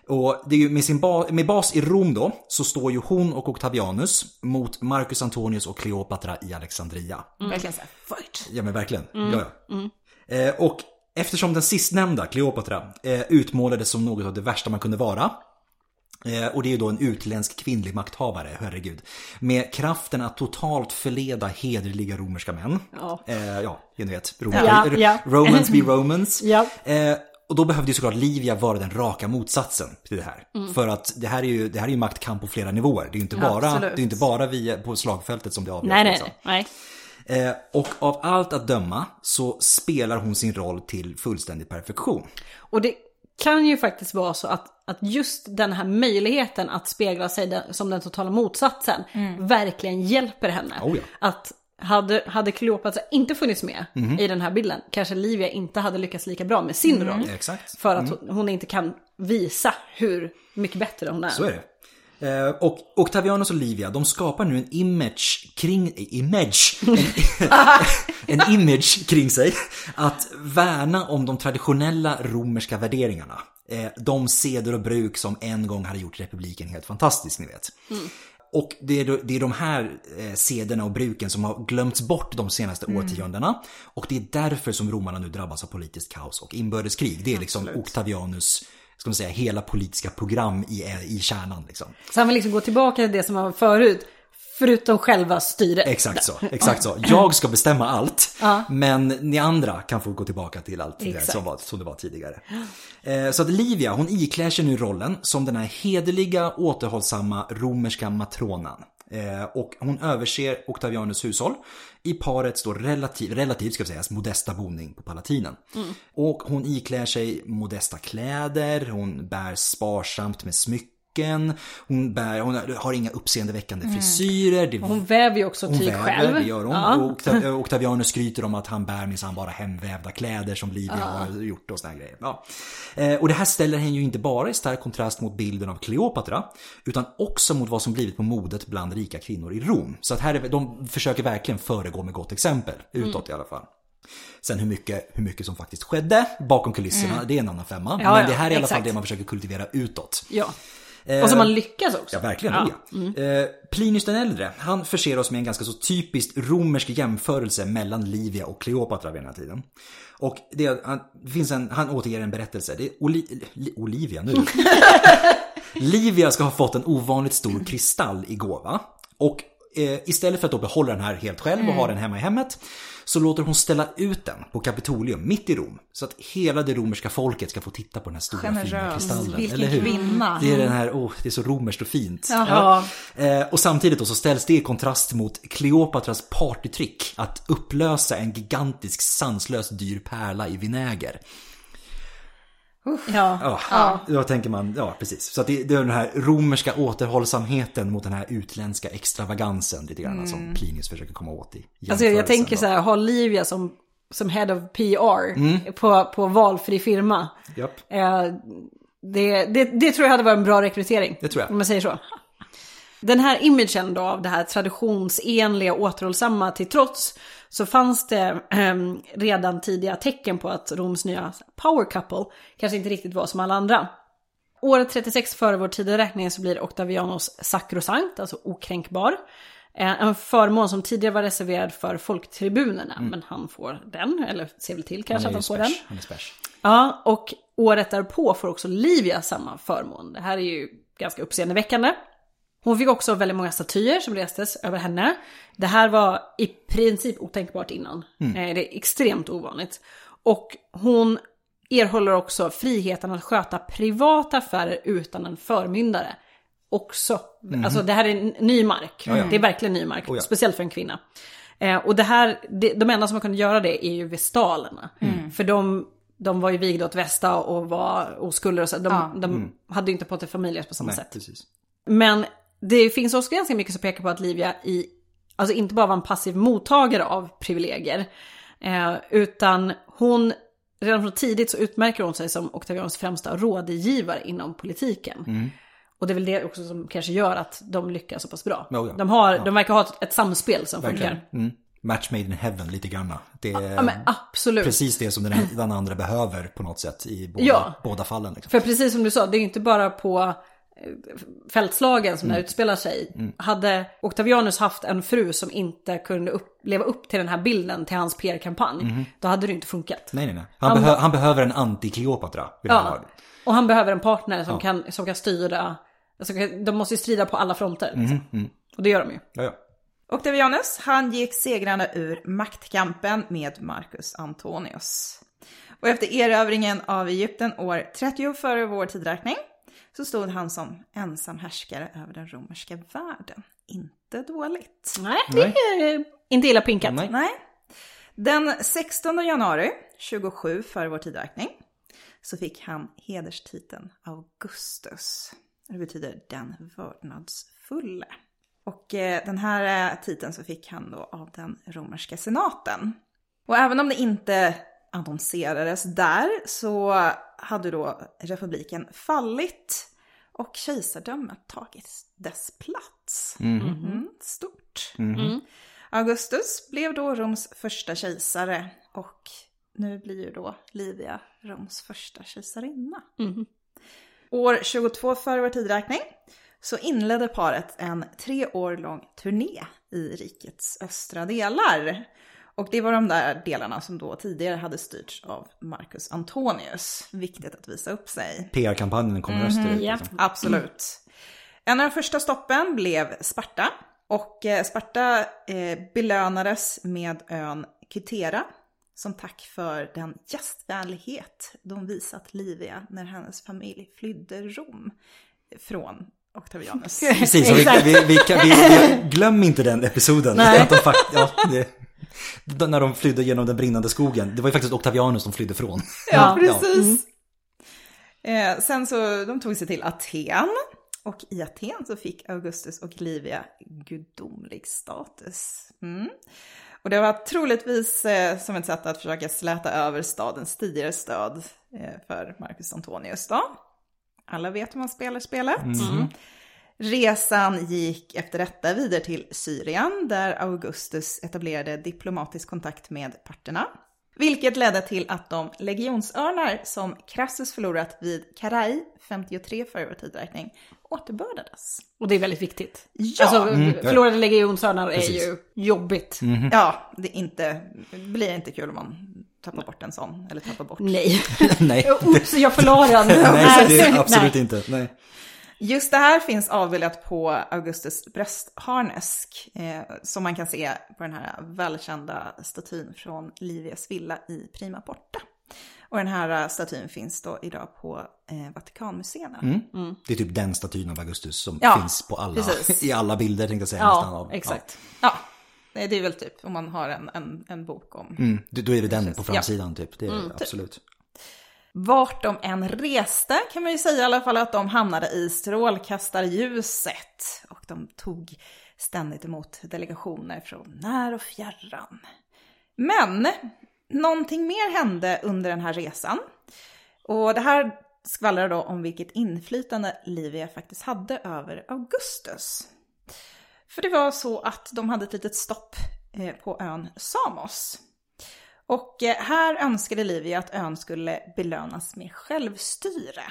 Och det är ju med, sin ba- med bas i Rom då, så står ju hon och Octavianus mot Marcus Antonius och Kleopatra i Alexandria. Verkligen såhär, fight. Ja men verkligen. Ja, ja. Eh, och eftersom den sistnämnda, Kleopatra, eh, utmålades som något av det värsta man kunde vara. Eh, och det är ju då en utländsk kvinnlig makthavare, herregud. Med kraften att totalt förleda hederliga romerska män. Ja. Eh, ja, ni vet. Rom- Ja, ja. Romans be Romans. Ja. Eh, och då behövde ju såklart Livia vara den raka motsatsen till det här. Mm. För att det här är ju, det här är ju maktkamp på flera nivåer. Det är ju inte bara, det är inte bara via, på slagfältet som det avgörs. Nej, nej, liksom. nej. nej. Eh, och av allt att döma så spelar hon sin roll till fullständig perfektion. Och det kan ju faktiskt vara så att, att just den här möjligheten att spegla sig som den totala motsatsen verkligen hjälper henne. Oh ja. Att hade, hade Kleopatra inte funnits med Mhm. i den här bilden, kanske Livia inte hade lyckats lika bra med sin roll. Exakt. För att hon, hon inte kan visa hur mycket bättre hon är. Så är det. Eh, och Octavianus och Livia, de skapar nu en image kring, image, en, en image kring sig att värna om de traditionella romerska värderingarna. Eh, de seder och bruk som en gång hade gjort republiken helt fantastisk, ni vet. Och det är, det är de här eh, sederna och bruken som har glömts bort de senaste årtiondena. Och det är därför som romarna nu drabbas av politiskt kaos och inbördeskrig. Det är liksom Octavianus, ska man säga, hela politiska program i, i kärnan liksom. Så han vill liksom gå tillbaka till det som var förut, förutom själva styret. Exakt så, exakt så. Jag ska bestämma allt, men ni andra kan få gå tillbaka till allt det som, var, som det var tidigare. Eh, Så att Livia, hon iklär sig nu rollen som den här hederliga, återhållsamma romerska matronan. Eh, Och hon överser Octavianus hushåll i parets då relativ, relativt ska vi säga, modesta boning på Palatinen. Och hon iklär sig modesta kläder, hon bär sparsamt med smycken, hon, bär, hon har inga uppseendeväckande frisyrer. Det Hon väver ju också tyg själv. det gör hon. Ja. Och Octa- Octavianus skryter om att han bär minsann bara hemvävda kläder som Livia har gjort och här grejer. Ja. Eh, Och det här ställer henne ju inte bara i stark kontrast mot bilden av Kleopatra, utan också mot vad som blivit på modet bland rika kvinnor i Rom. Så att här är, de försöker verkligen föregå med gott exempel, utåt i alla fall. Sen hur mycket, hur mycket som faktiskt skedde bakom kulisserna, det är en annan femma. Ja, Men ja, det här är i alla fall exakt. det man försöker kultivera utåt. Ja. Och som man lyckas också. Ja, verkligen. Ja. Ja. Eh, Plinius den äldre, han förser oss med en ganska så typisk romersk jämförelse mellan Livia och Kleopatra vid den här tiden. Och det, han, finns en, han återger en berättelse. Det är Oli, Li, Olivia nu. Livia ska ha fått en ovanligt stor kristall i gåva. Och eh, istället för att då behålla den här helt själv och ha den hemma i hemmet så låter hon ställa ut den på Kapitolium mitt i Rom. Så att hela det romerska folket ska få titta på den här stora fina Generös. kristallen. Vilken eller hur? kvinna. Det är den här, oh, det är så romerskt och fint. Ja. Eh, och samtidigt då så ställs det i kontrast mot Kleopatras partytrick att upplösa en gigantisk sanslös dyr pärla i vinäger. Ja. Ja, då tänker man, ja precis. Så att det, det är den här romerska återhållsamheten mot den här utländska extravagansen lite grann som Plinius försöker komma åt i Mm. Alltså jag tänker då. så här, ha Livia som, som head of PR Mm. på, på valfri firma. Japp. Eh, det, det, det tror jag hade varit en bra rekrytering. Det tror jag. Om man säger så. Den här imagen då av det här traditionsenliga återhållsamma till trots så fanns det ehm, redan tidiga tecken på att Roms nya power couple kanske inte riktigt var som alla andra. Året 36 före vår tideräkning så blir Octavianos sakrosankt, alltså okränkbar. Eh, En förmån som tidigare var reserverad för folktribunerna, men han får den, eller ser väl till kanske Mm. Att han får den. Han är special. Ja, och året därpå får också Livia samma förmån. Det här är ju ganska uppseendeväckande. Hon fick också väldigt många statyer som restes över henne. Det här var i princip otänkbart innan. Eh, Det är extremt ovanligt. Och hon erhåller också friheten att sköta privata affärer utan en förmyndare. Också. Alltså det här är ny mark. Det är verkligen ny mark. Oh ja. Speciellt för en kvinna. Eh, och det här, det, de enda som har kunnat göra det är ju vestalerna. För de, de var ju vigda åt västa och var oskulder och så. De, Ja. de hade ju inte fått familjer på samma Nej, sätt. precis. Men det finns också ganska mycket som pekar på att Livia i, alltså inte bara var en passiv mottagare av privilegier. Eh, utan hon, redan från tidigt så utmärker hon sig som Octavians främsta rådgivare inom politiken. Och det är väl det också som kanske gör att de lyckas så pass bra. Ja, ja. De, har, de verkar ha ett, ett samspel som Verkligen. funkar. Mm. Match made in heaven lite grann. Det är Ja absolut. precis det som den, den andra behöver på något sätt i båda, Ja. båda fallen. Liksom. För precis som du sa, det är inte bara på fältslagen som här utspelar sig. Hade Octavianus haft en fru som inte kunde upp, leva upp till den här bilden till hans PR-kampanj, då hade det inte funkat. Nej, nej, nej. Han, Han- behö, han behöver en anti-Kleopatra. Ja. Och han behöver en partner som, kan, som kan styra, alltså, de måste ju strida på alla fronter. Liksom. Och det gör de ju. Ja, ja. Octavianus, han gick segrande ur maktkampen med Marcus Antonius. Och efter erövringen av Egypten år 30 före vår tidräkning så stod han som ensam härskare över den romerska världen. Inte dåligt. Nej, det är eh, inte illa pinkat. Nej. Nej. Den 16 januari 27 före vår tidräkning så fick han hederstiteln Augustus. Det betyder den vördnadsfulle. Och eh, den här eh, titeln så fick han då av den romerska senaten. Och även om det inte annonserades där så hade då republiken fallit och kejsardömet tagit dess plats. Mm, stort. Augustus blev då Roms första kejsare och nu blir ju då Livia Roms första kejsarinna. År 22 före vår tidräkning så inledde paret en tre år lång turné i rikets östra delar. Och det var de där delarna som då tidigare hade styrts av Marcus Antonius. Viktigt att visa upp sig. PR-kampanjen kommer österut. ja. Liksom. Absolut. En av de första stoppen blev Sparta. Och eh, Sparta eh, belönades med ön Kythera som tack för den gästvänlighet de visat Livia när hennes familj flydde Rom från Octavianus. Precis, så vi, vi, vi, kan, vi, vi, glöm inte den episoden. Nej. Att de fakt, ja, det, när de flydde genom den brinnande skogen. Det var ju faktiskt Octavianus de flydde från. Ja, precis. Eh, sen så de tog sig till Aten. Och i Aten så fick Augustus och Livia gudomlig status. Mm. Och det var troligtvis eh, som ett sätt att försöka släta över stadens tidigare stöd eh, för Marcus Antonius då. Alla vet hur man spelar spelet. Resan gick efter detta vidare till Syrien där Augustus etablerade diplomatisk kontakt med parterna. Vilket ledde till att de legionsörnar som Crassus förlorat vid Karaj 53 före vår tidräkning återbördades. Och det är väldigt viktigt. Ja! Alltså, Mm. förlorade legionsörnar är Precis. ju jobbigt. Ja, det, är inte, det blir inte kul om man tappar bort en sån, eller tappar bort. Nej. Nej, Oops, jag förlorar den. nej, det är Nej. absolut inte. Nej. Just det här finns avbildat på Augustus bröstharnesk eh, som man kan se på den här välkända statyn från Livias villa i Prima Porta. Och den här eh, statyn finns då idag på eh, Vatikanmuseerna. Det är typ den statyn av Augustus som Ja, finns på alla, precis. i alla bilder tänkte jag säga. nästan, Ja, av, exakt. Ja, det det är väl typ om man har en, en, en bok om Ja. Mm, då är det den på Ja. framsidan typ. Det är det absolut. Vart de än reste kan man ju säga i alla fall att de hamnade i strålkastarljuset. Och de tog ständigt emot delegationer från när och fjärran. Men någonting mer hände under den här resan. Och det här skvallrar då om vilket inflytande Livia faktiskt hade över Augustus. För det var så att de hade ett litet stopp eh, på ön Samos. Och eh, här önskade Livia att ön skulle belönas med självstyre.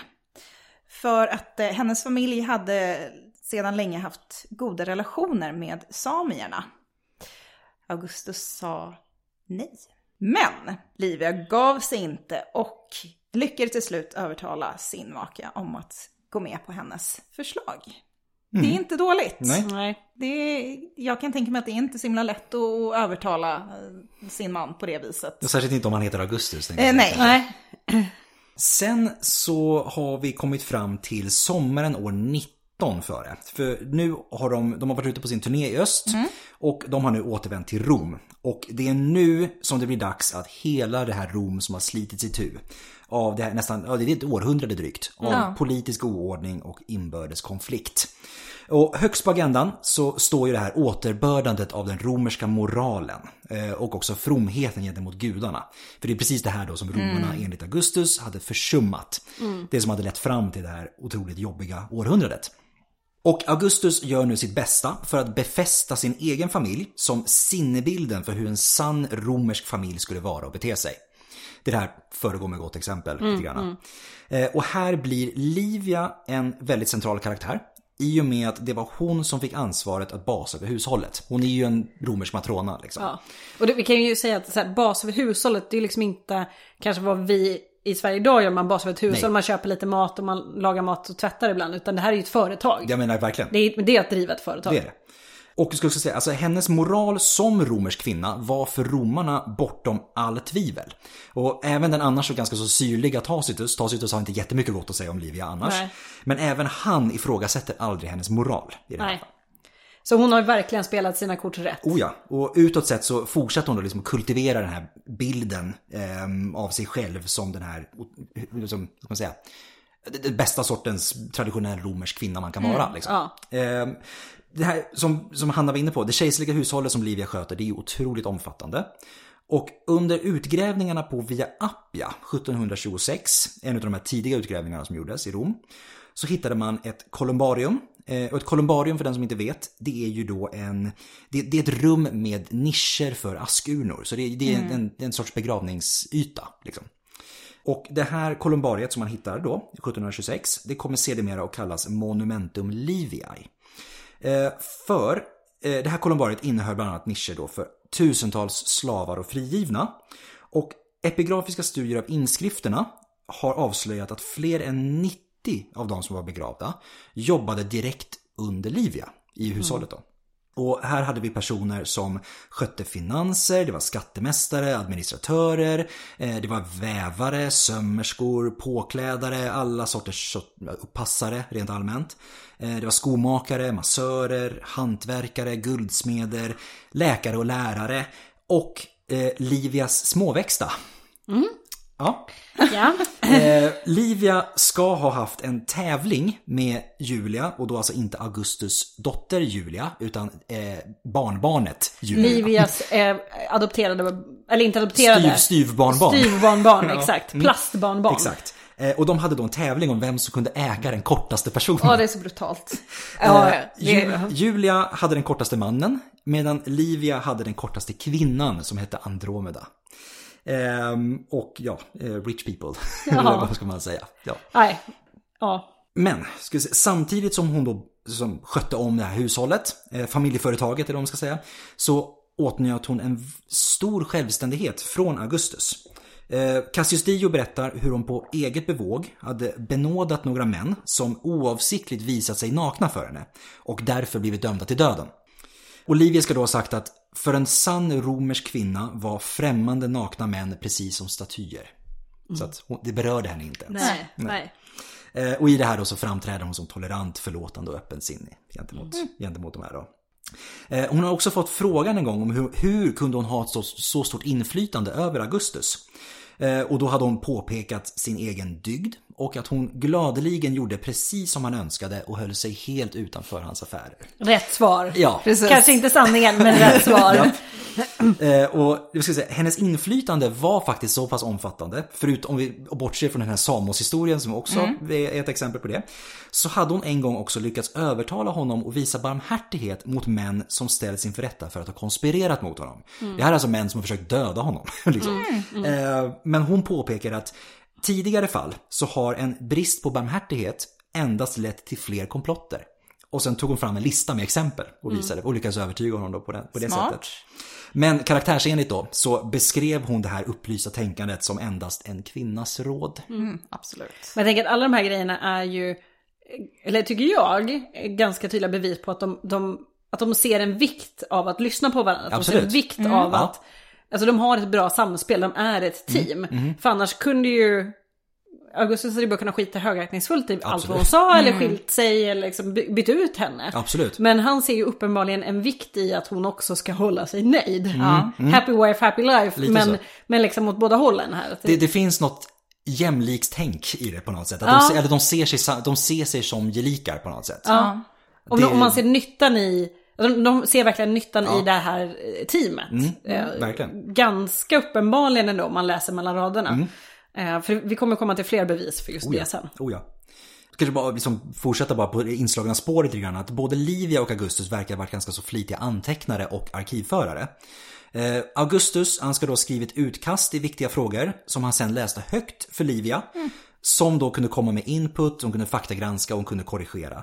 För att eh, hennes familj hade sedan länge haft goda relationer med samierna. Augustus sa nej. Men Livia gav sig inte och lyckades till slut övertala sin maka om att gå med på hennes förslag. Det är inte dåligt. Nej. Det är, jag kan tänka mig att det är inte så himla lätt att övertala eh, sin man på det viset. Och Särskilt inte om han heter Augustus. Eh, nej. Nej. Sen så har vi kommit fram till sommaren år 19 före. För nu har de, de har varit ute på sin turné i öst och de har nu återvänt till Rom. Och det är nu som det blir dags att hela det här Rom som har slitits itu av det här nästan, ja det är ett århundrade drygt, av Ja. politisk oordning och inbördes konflikt. Och högst på agendan så står ju det här återbördandet av den romerska moralen eh, och också fromheten gentemot gudarna. För det är precis det här då som romarna enligt Augustus hade försummat. Det som hade lett fram till det här otroligt jobbiga århundradet. Och Augustus gör nu sitt bästa för att befästa sin egen familj som sinnebilden för hur en sann romersk familj skulle vara och bete sig. Det här föregår med gott exempel. lite grann. Eh, och här blir Livia en väldigt central karaktär. I och med att det var hon som fick ansvaret att basa över hushållet. Hon är ju en romersk matrona liksom. Ja. Och det, vi kan ju säga att så här, bas över hushållet, det är liksom inte kanske vad vi i Sverige idag gör, man basar över ett hushåll, Nej. man köper lite mat och man lagar mat och tvättar ibland. Utan det här är ju ett företag. Jag menar verkligen. Det, är, det är att driva ett företag. Det är det. Och jag skulle också säga, alltså hennes moral som romersk kvinna var för romarna bortom all tvivel. Och även den annars så ganska så syrliga Tacitus, Tacitus har inte jättemycket gott att säga om Livia annars. Nej. Men även han ifrågasätter aldrig hennes moral i det här Nej. fallet. Så hon har verkligen spelat sina kort rätt. Oh ja, och utåt sett så fortsätter hon då liksom kultivera den här bilden ehm, av sig själv som den här, vad ska man säga, det bästa sortens traditionell romersk kvinna man kan vara. Liksom. ja. Ehm, det här som, som Hanna var inne på, det kejserliga hushållet som Livia sköter, det är otroligt omfattande. Och under utgrävningarna på Via Appia 1726, en av de här tidiga utgrävningarna som gjordes i Rom, så hittade man ett kolumbarium. Eh, och ett kolumbarium för den som inte vet, det är ju då en, det, det är ett rum med nischer för askurnor. Så det, det är en, en, en sorts begravningsyta. Liksom. Och det här kolumbariet som man hittar då, 1726, det kommer sedermera att kallas Monumentum Liviae. Eh, för eh, det här kolumbariet innehöll bland annat nischer då för tusentals slavar och frigivna. Och epigrafiska studier av inskrifterna har avslöjat att fler än 90 av de som var begravda jobbade direkt under Livia i hushållet. Då. Och här hade vi personer som skötte finanser, det var skattemästare, administratörer, eh, det var vävare, sömmerskor, påklädare, alla sorters passare rent allmänt. Eh, det var skomakare, massörer, hantverkare, guldsmeder, läkare och lärare och eh, Livias småväxta. Mm. Ja. Ja. Eh, Livia ska ha haft en tävling med Julia och då alltså inte Augustus dotter Julia utan eh, barnbarnet Julia. Livias eh, adopterade, eller inte adopterade. Styv, styvbarnbarn. Styvbarnbarn, exakt. Mm. Plastbarnbarn. Exakt. Eh, och de hade då en tävling om vem som kunde äga den kortaste personen. Ja, det är så brutalt. Ja, Eh, det, Ju- Julia hade den kortaste mannen medan Livia hade den kortaste kvinnan som hette Andromeda. Ehm, och ja, eh, rich people. Eller vad ska man säga. Ja. nej. Ja. Men se, samtidigt som hon då som skötte om det här hushållet, eh, familjeföretaget eller vad man ska säga, så åtnjöt hon en stor självständighet från Augustus. Eh, Cassius Dio berättar hur hon på eget bevåg hade benådat några män som oavsiktligt visat sig nakna för henne och därför blivit dömda till döden. Olivia ska då ha sagt att för en sann romersk kvinna var främmande nakna män precis som statyer. Så att hon, det berörde henne inte ens. Nej, nej. Eh, Och i det här då så framträder hon som tolerant, förlåtande och öppensinnig gentemot, Mm. gentemot de här då. Eh, Hon har också fått frågan en gång om hur, hur kunde hon ha ett så, så stort inflytande över Augustus? Eh, Och då hade hon påpekat sin egen dygd och att hon gladeligen gjorde precis som han önskade och höll sig helt utanför hans affärer. Rätt svar. Ja. Precis. Kanske inte sanningen, men rätt svar. Eh, och jag ska säga, hennes inflytande var faktiskt så pass omfattande, förutom om vi bortser från den här Samos-historien som också är ett exempel på det, så hade hon en gång också lyckats övertala honom och visa barmhärtighet mot män som ställts inför rätta för att ha konspirerat mot honom. Det här är alltså män som har försökt döda honom. liksom. Eh, men hon påpekar att tidigare fall så har en brist på barmhärtighet endast lett till fler komplotter. Och sen tog hon fram en lista med exempel och visade och lyckades övertyga honom då på, den, på det Smart. sättet. Men karaktärsenligt då så beskrev hon det här upplysta tänkandet som endast en kvinnas råd. Mm, absolut. Men jag tänker att alla de här grejerna är ju, eller tycker jag, ganska tydliga bevis på att de, de, att de ser en vikt av att lyssna på varandra. Att de ser en Absolut. vikt av Ja. att, alltså de har ett bra samspel, de är ett team. För annars kunde ju Augustus hade bara kunnat skita högaktningsfullt i allt vad hon sa eller skilt sig eller liksom by- bytt ut henne. Absolut. Men han ser ju uppenbarligen en vikt i att hon också ska hålla sig nöjd. Ja. Happy wife, happy life. Lite Men, så. men liksom åt båda hållen här. Det, det finns något jämlikstänk i det på något sätt. Att Ja. de, ser- eller de, ser sig, de ser sig som gelikar på något sätt. Ja. Om, Det- om man ser nyttan i, de, de ser verkligen nyttan Ja. i det här eh, teamet. Eh, verkligen. Ganska uppenbarligen ändå om man läser mellan raderna. Eh, för vi kommer komma till fler bevis för just Mm. Oh ja. det sen. Oh ja. Kanske bara liksom fortsätta bara på det inslagna spåret lite grann. Att både Livia och Augustus verkar ha varit ganska så flitiga antecknare och arkivförare. Augustus, han ska då ha skrivit utkast i viktiga frågor som han sen läste högt för Livia. Som då kunde komma med input, hon kunde faktagranska och hon kunde korrigera.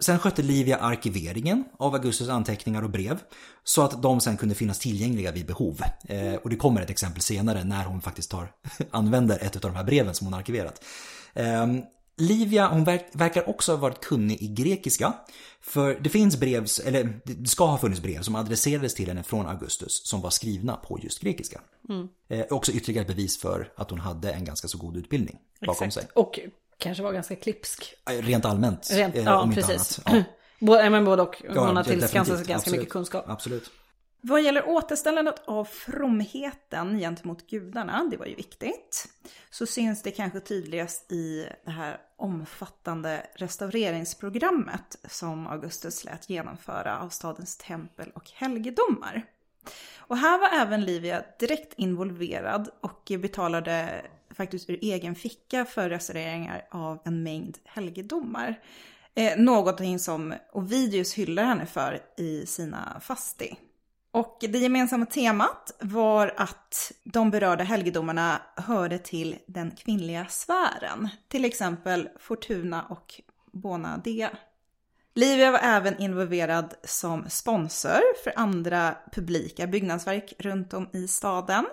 Sen skötte Livia arkiveringen av Augustus anteckningar och brev så att de sen kunde finnas tillgängliga vid behov. Eh, och det kommer ett exempel senare när hon faktiskt tar, använder ett av de här breven som hon arkiverat. Ehm, Livia, hon verk, verkar också ha varit kunnig i grekiska. För det finns brev, eller det ska ha funnits brev som adresserades till henne från Augustus som var skrivna på just grekiska. Eh, också ytterligare bevis för att hon hade en ganska så god utbildning bakom sig. Och kanske var ganska klipsk. Rent allmänt. Rent, eh, ja, precis. annat. Ja. Både, men både och. Ja, Hon har tillskansat sig ganska Absolut. mycket kunskap. Absolut. Vad gäller återställandet av fromheten gentemot gudarna, det var ju viktigt, så syns det kanske tydligast i det här omfattande restaureringsprogrammet som Augustus lät genomföra av stadens tempel och helgedomar. Och här var även Livia direkt involverad och betalade faktiskt ur egen ficka för restaureringar av en mängd helgedomar. Eh, någonting som Ovidius hyllar henne för i sina fasti. Och det gemensamma temat var att de berörda helgedomarna hörde till den kvinnliga sfären. Till exempel Fortuna och Bona Dea. Livia var även involverad som sponsor för andra publika byggnadsverk runt om i staden.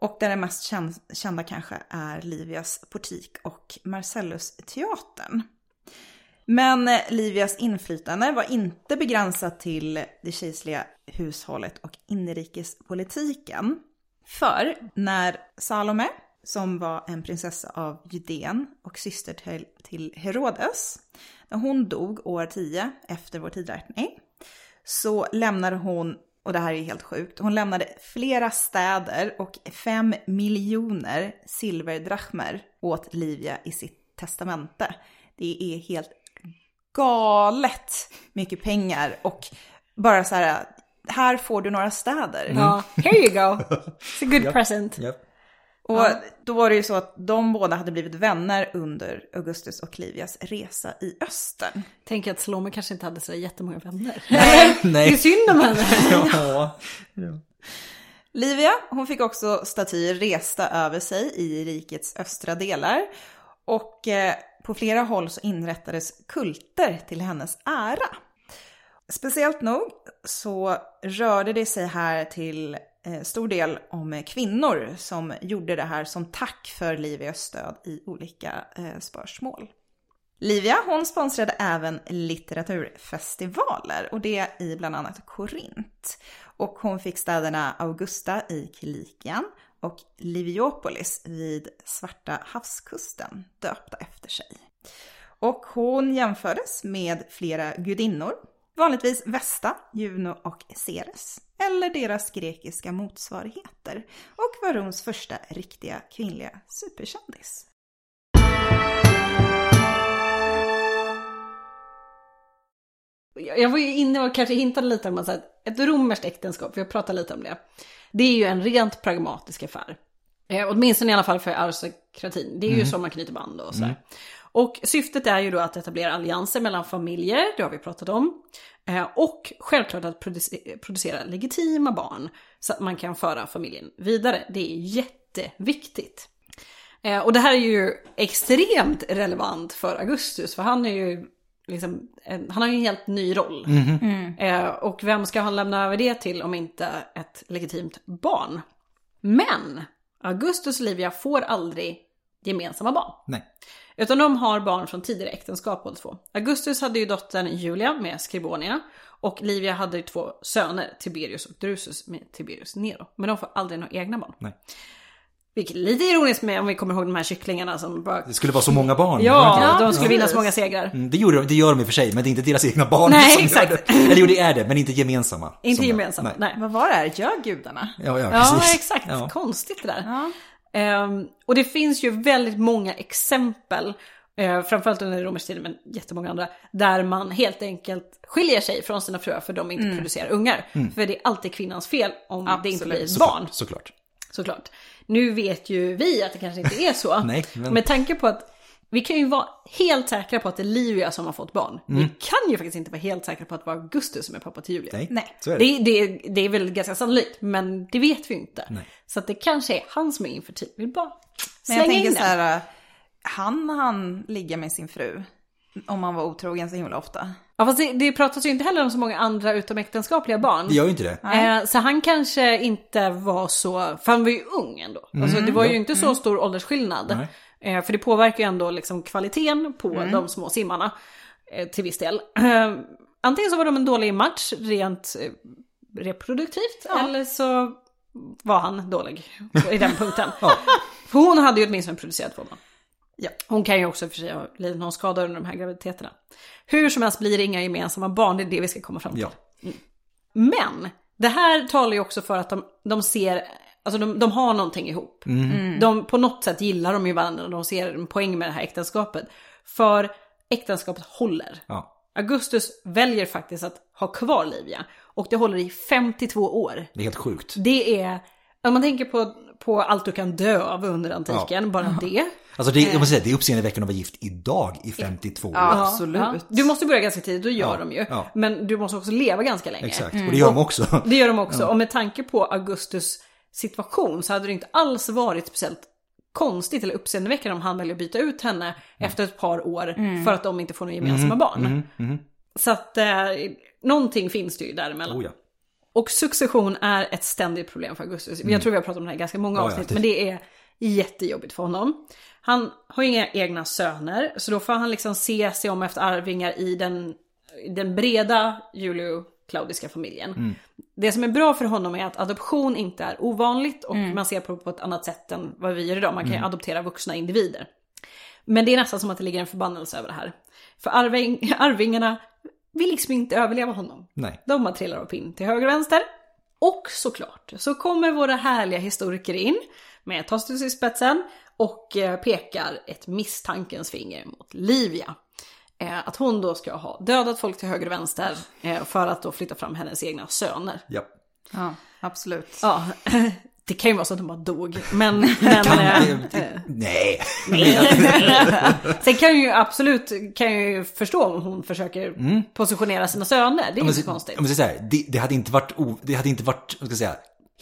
Och där det mest kända kanske är Livias portik och Marcellus-teatern. Men eh, Livias inflytande var inte begränsat till det kejserliga hushållet och inrikespolitiken. För när Salome, som var en prinsessa av Judeen och syster till, till Herodes, när hon dog år 10 efter vår tidräkning, så lämnade hon, och det här är helt sjukt, hon lämnade flera städer och fem miljoner silverdrachmer åt Livia i sitt testamente. Det är helt galet mycket pengar och bara så här, här får du några städer. Mm. Ja, here you go. It's a good yep. present. Yep. Och ja. då var det ju så att de båda hade blivit vänner under Augustus och Livias resa i östern. Tänk att Salome kanske inte hade så jättemånga vänner. Nej, nej. Det är synd om henne. ja. ja. Livia, hon fick också statyer resta över sig i rikets östra delar. Och eh, på flera håll så inrättades kulter till hennes ära. Speciellt nog så rörde det sig här till Eh, stor del om eh, kvinnor som gjorde det här som tack för Livias stöd i olika eh, spörsmål. Livia hon sponsrade även litteraturfestivaler och det i bland annat Korint. Och hon fick städerna Augusta i Kilikien och Liviopolis vid Svarta havskusten döpta efter sig. Och hon jämfördes med flera gudinnor, vanligtvis Vesta, Juno och Ceres, eller deras grekiska motsvarigheter, och var Roms första riktiga kvinnliga superkändis. Jag var ju inne och kanske hintade lite om att ett romerskt äktenskap, vi har pratat lite om det, det är ju en rent pragmatisk affär. Eh, åtminstone i alla fall för aristokratin. Det är mm. ju så man knyter band och sådär. Mm. Och syftet är ju då att etablera allianser mellan familjer, det har vi pratat om. Eh, och självklart att producera legitima barn så att man kan föra familjen vidare. Det är jätteviktigt. Eh, och det här är ju extremt relevant för Augustus, för han är ju liksom, han har ju en helt ny roll. Mm. Mm. Och vem ska han lämna över det till om inte ett legitimt barn? Men Augustus och Livia får aldrig gemensamma barn. Nej. Utan de har barn från tidigare äktenskap båda två. Augustus hade ju dottern Julia med Skribonia. Och Livia hade ju två söner, Tiberius och Drusus med Tiberius Nero. Men de får aldrig några egna barn. Nej. Vilket är lite ironiskt med om vi kommer ihåg de här kycklingarna som bara... Det skulle vara så många barn. Ja, de skulle vinna så många segrar. Mm, det, gjorde, det gör de i och för sig, men det är inte deras egna barn Nej, som exakt. gör det. Eller jo, det är det, men inte gemensamma. Inte gemensamma, nej. nej. Vad var det här? Gör gudarna? Ja, ja, precis. Ja, exakt. Ja. Konstigt det där. Ja. Um, och det finns ju väldigt många exempel, uh, framförallt under romersk tid, men jättemånga andra, där man helt enkelt skiljer sig från sina fruar för de inte mm. producerar ungar. Mm. För det är alltid kvinnans fel om Absolut. det inte blir ett barn. Såklart. Såklart. Nu vet ju vi att det kanske inte är så. Nej, men... Med tanke på att vi kan ju vara helt säkra på att det är Livia som har fått barn. Mm. Vi kan ju faktiskt inte vara helt säkra på att det var Augustus som är pappa till Julia. Nej, Nej. Så är det. Det, det, det är väl ganska sannolikt, men det vet vi inte. Nej. Så att det kanske är han som är infertil. Vi bara Men jag tänker så här, han han ligga med sin fru? Om man var otrogen så himla ofta. Ja fast det, det pratas ju inte heller om så många andra utomäktenskapliga barn. Det gör ju inte det. Eh, så han kanske inte var så, för han var ju ung ändå. Mm. Alltså det var ju inte så mm. stor åldersskillnad. Eh, för det påverkar ju ändå liksom kvaliteten på mm. de små simmarna eh, till viss del. Eh, antingen så var de en dålig match rent eh, reproduktivt ja. eller så var han dålig i den punkten. ja. För hon hade ju åtminstone producerat två barn. Ja. Hon kan ju också för sig ha lidit någon skada under de här graviditeterna. Hur som helst blir det inga gemensamma barn, det är det vi ska komma fram till. Ja. Mm. Men Det här talar ju också för att de, de ser, alltså de, de har någonting ihop. Mm. De, på något sätt gillar de ju varandra och de ser en poäng med det här äktenskapet. För äktenskapet håller. Ja. Augustus väljer faktiskt att ha kvar Livia. Och det håller i 52 år. Det är helt sjukt. Det är, om man tänker på, på allt du kan dö av under antiken, bara det. Alltså det, jag måste säga, det är uppseendeväckande att vara gift idag i 52 år. Ja, absolut. Ja. Du måste börja ganska tidigt, det gör Ja, de ju. ja. Men du måste också leva ganska länge. Exakt, och det gör de också. Det gör de också. Och med tanke på Augustus situation så hade det inte alls varit speciellt konstigt eller uppseendeväckande om han väljer att byta ut henne efter ett par år för att de inte får några gemensamma barn. Så att eh, någonting finns det ju däremellan. Oh, ja. Och succession är ett ständigt problem för Augustus. Jag tror vi har pratat om det här ganska många Ja, ja, avsnitt, det- men det är jättejobbigt för honom. Han har inga egna söner, så då får han liksom se sig om efter arvingar i den, den breda Julio-Klaudiska familjen. Mm. Det som är bra för honom är att adoption inte är ovanligt och man ser på det på ett annat sätt än vad vi gör idag. Man kan Mm. ju adoptera vuxna individer. Men det är nästan som att det ligger en förbannelse över det här. För arving, arvingarna vill liksom inte överleva honom. Nej. De bara trillar upp in till höger och vänster. Och såklart så kommer våra härliga historiker in med Tostus i spetsen och eh, pekar ett misstankens finger mot Livia. Eh, Att hon då ska ha dödat folk till höger och vänster eh, för att då flytta fram hennes egna söner. Ja. Ja, absolut. Ja, det kan ju vara så att de bara dog. Men, men eh, Det- Nej. sen kan ju absolut kan ju förstå om hon försöker positionera sina söner. Det är man inte så konstigt. om man säger så här, det, det hade inte varit, o, det hade inte varit, vad ska jag säga,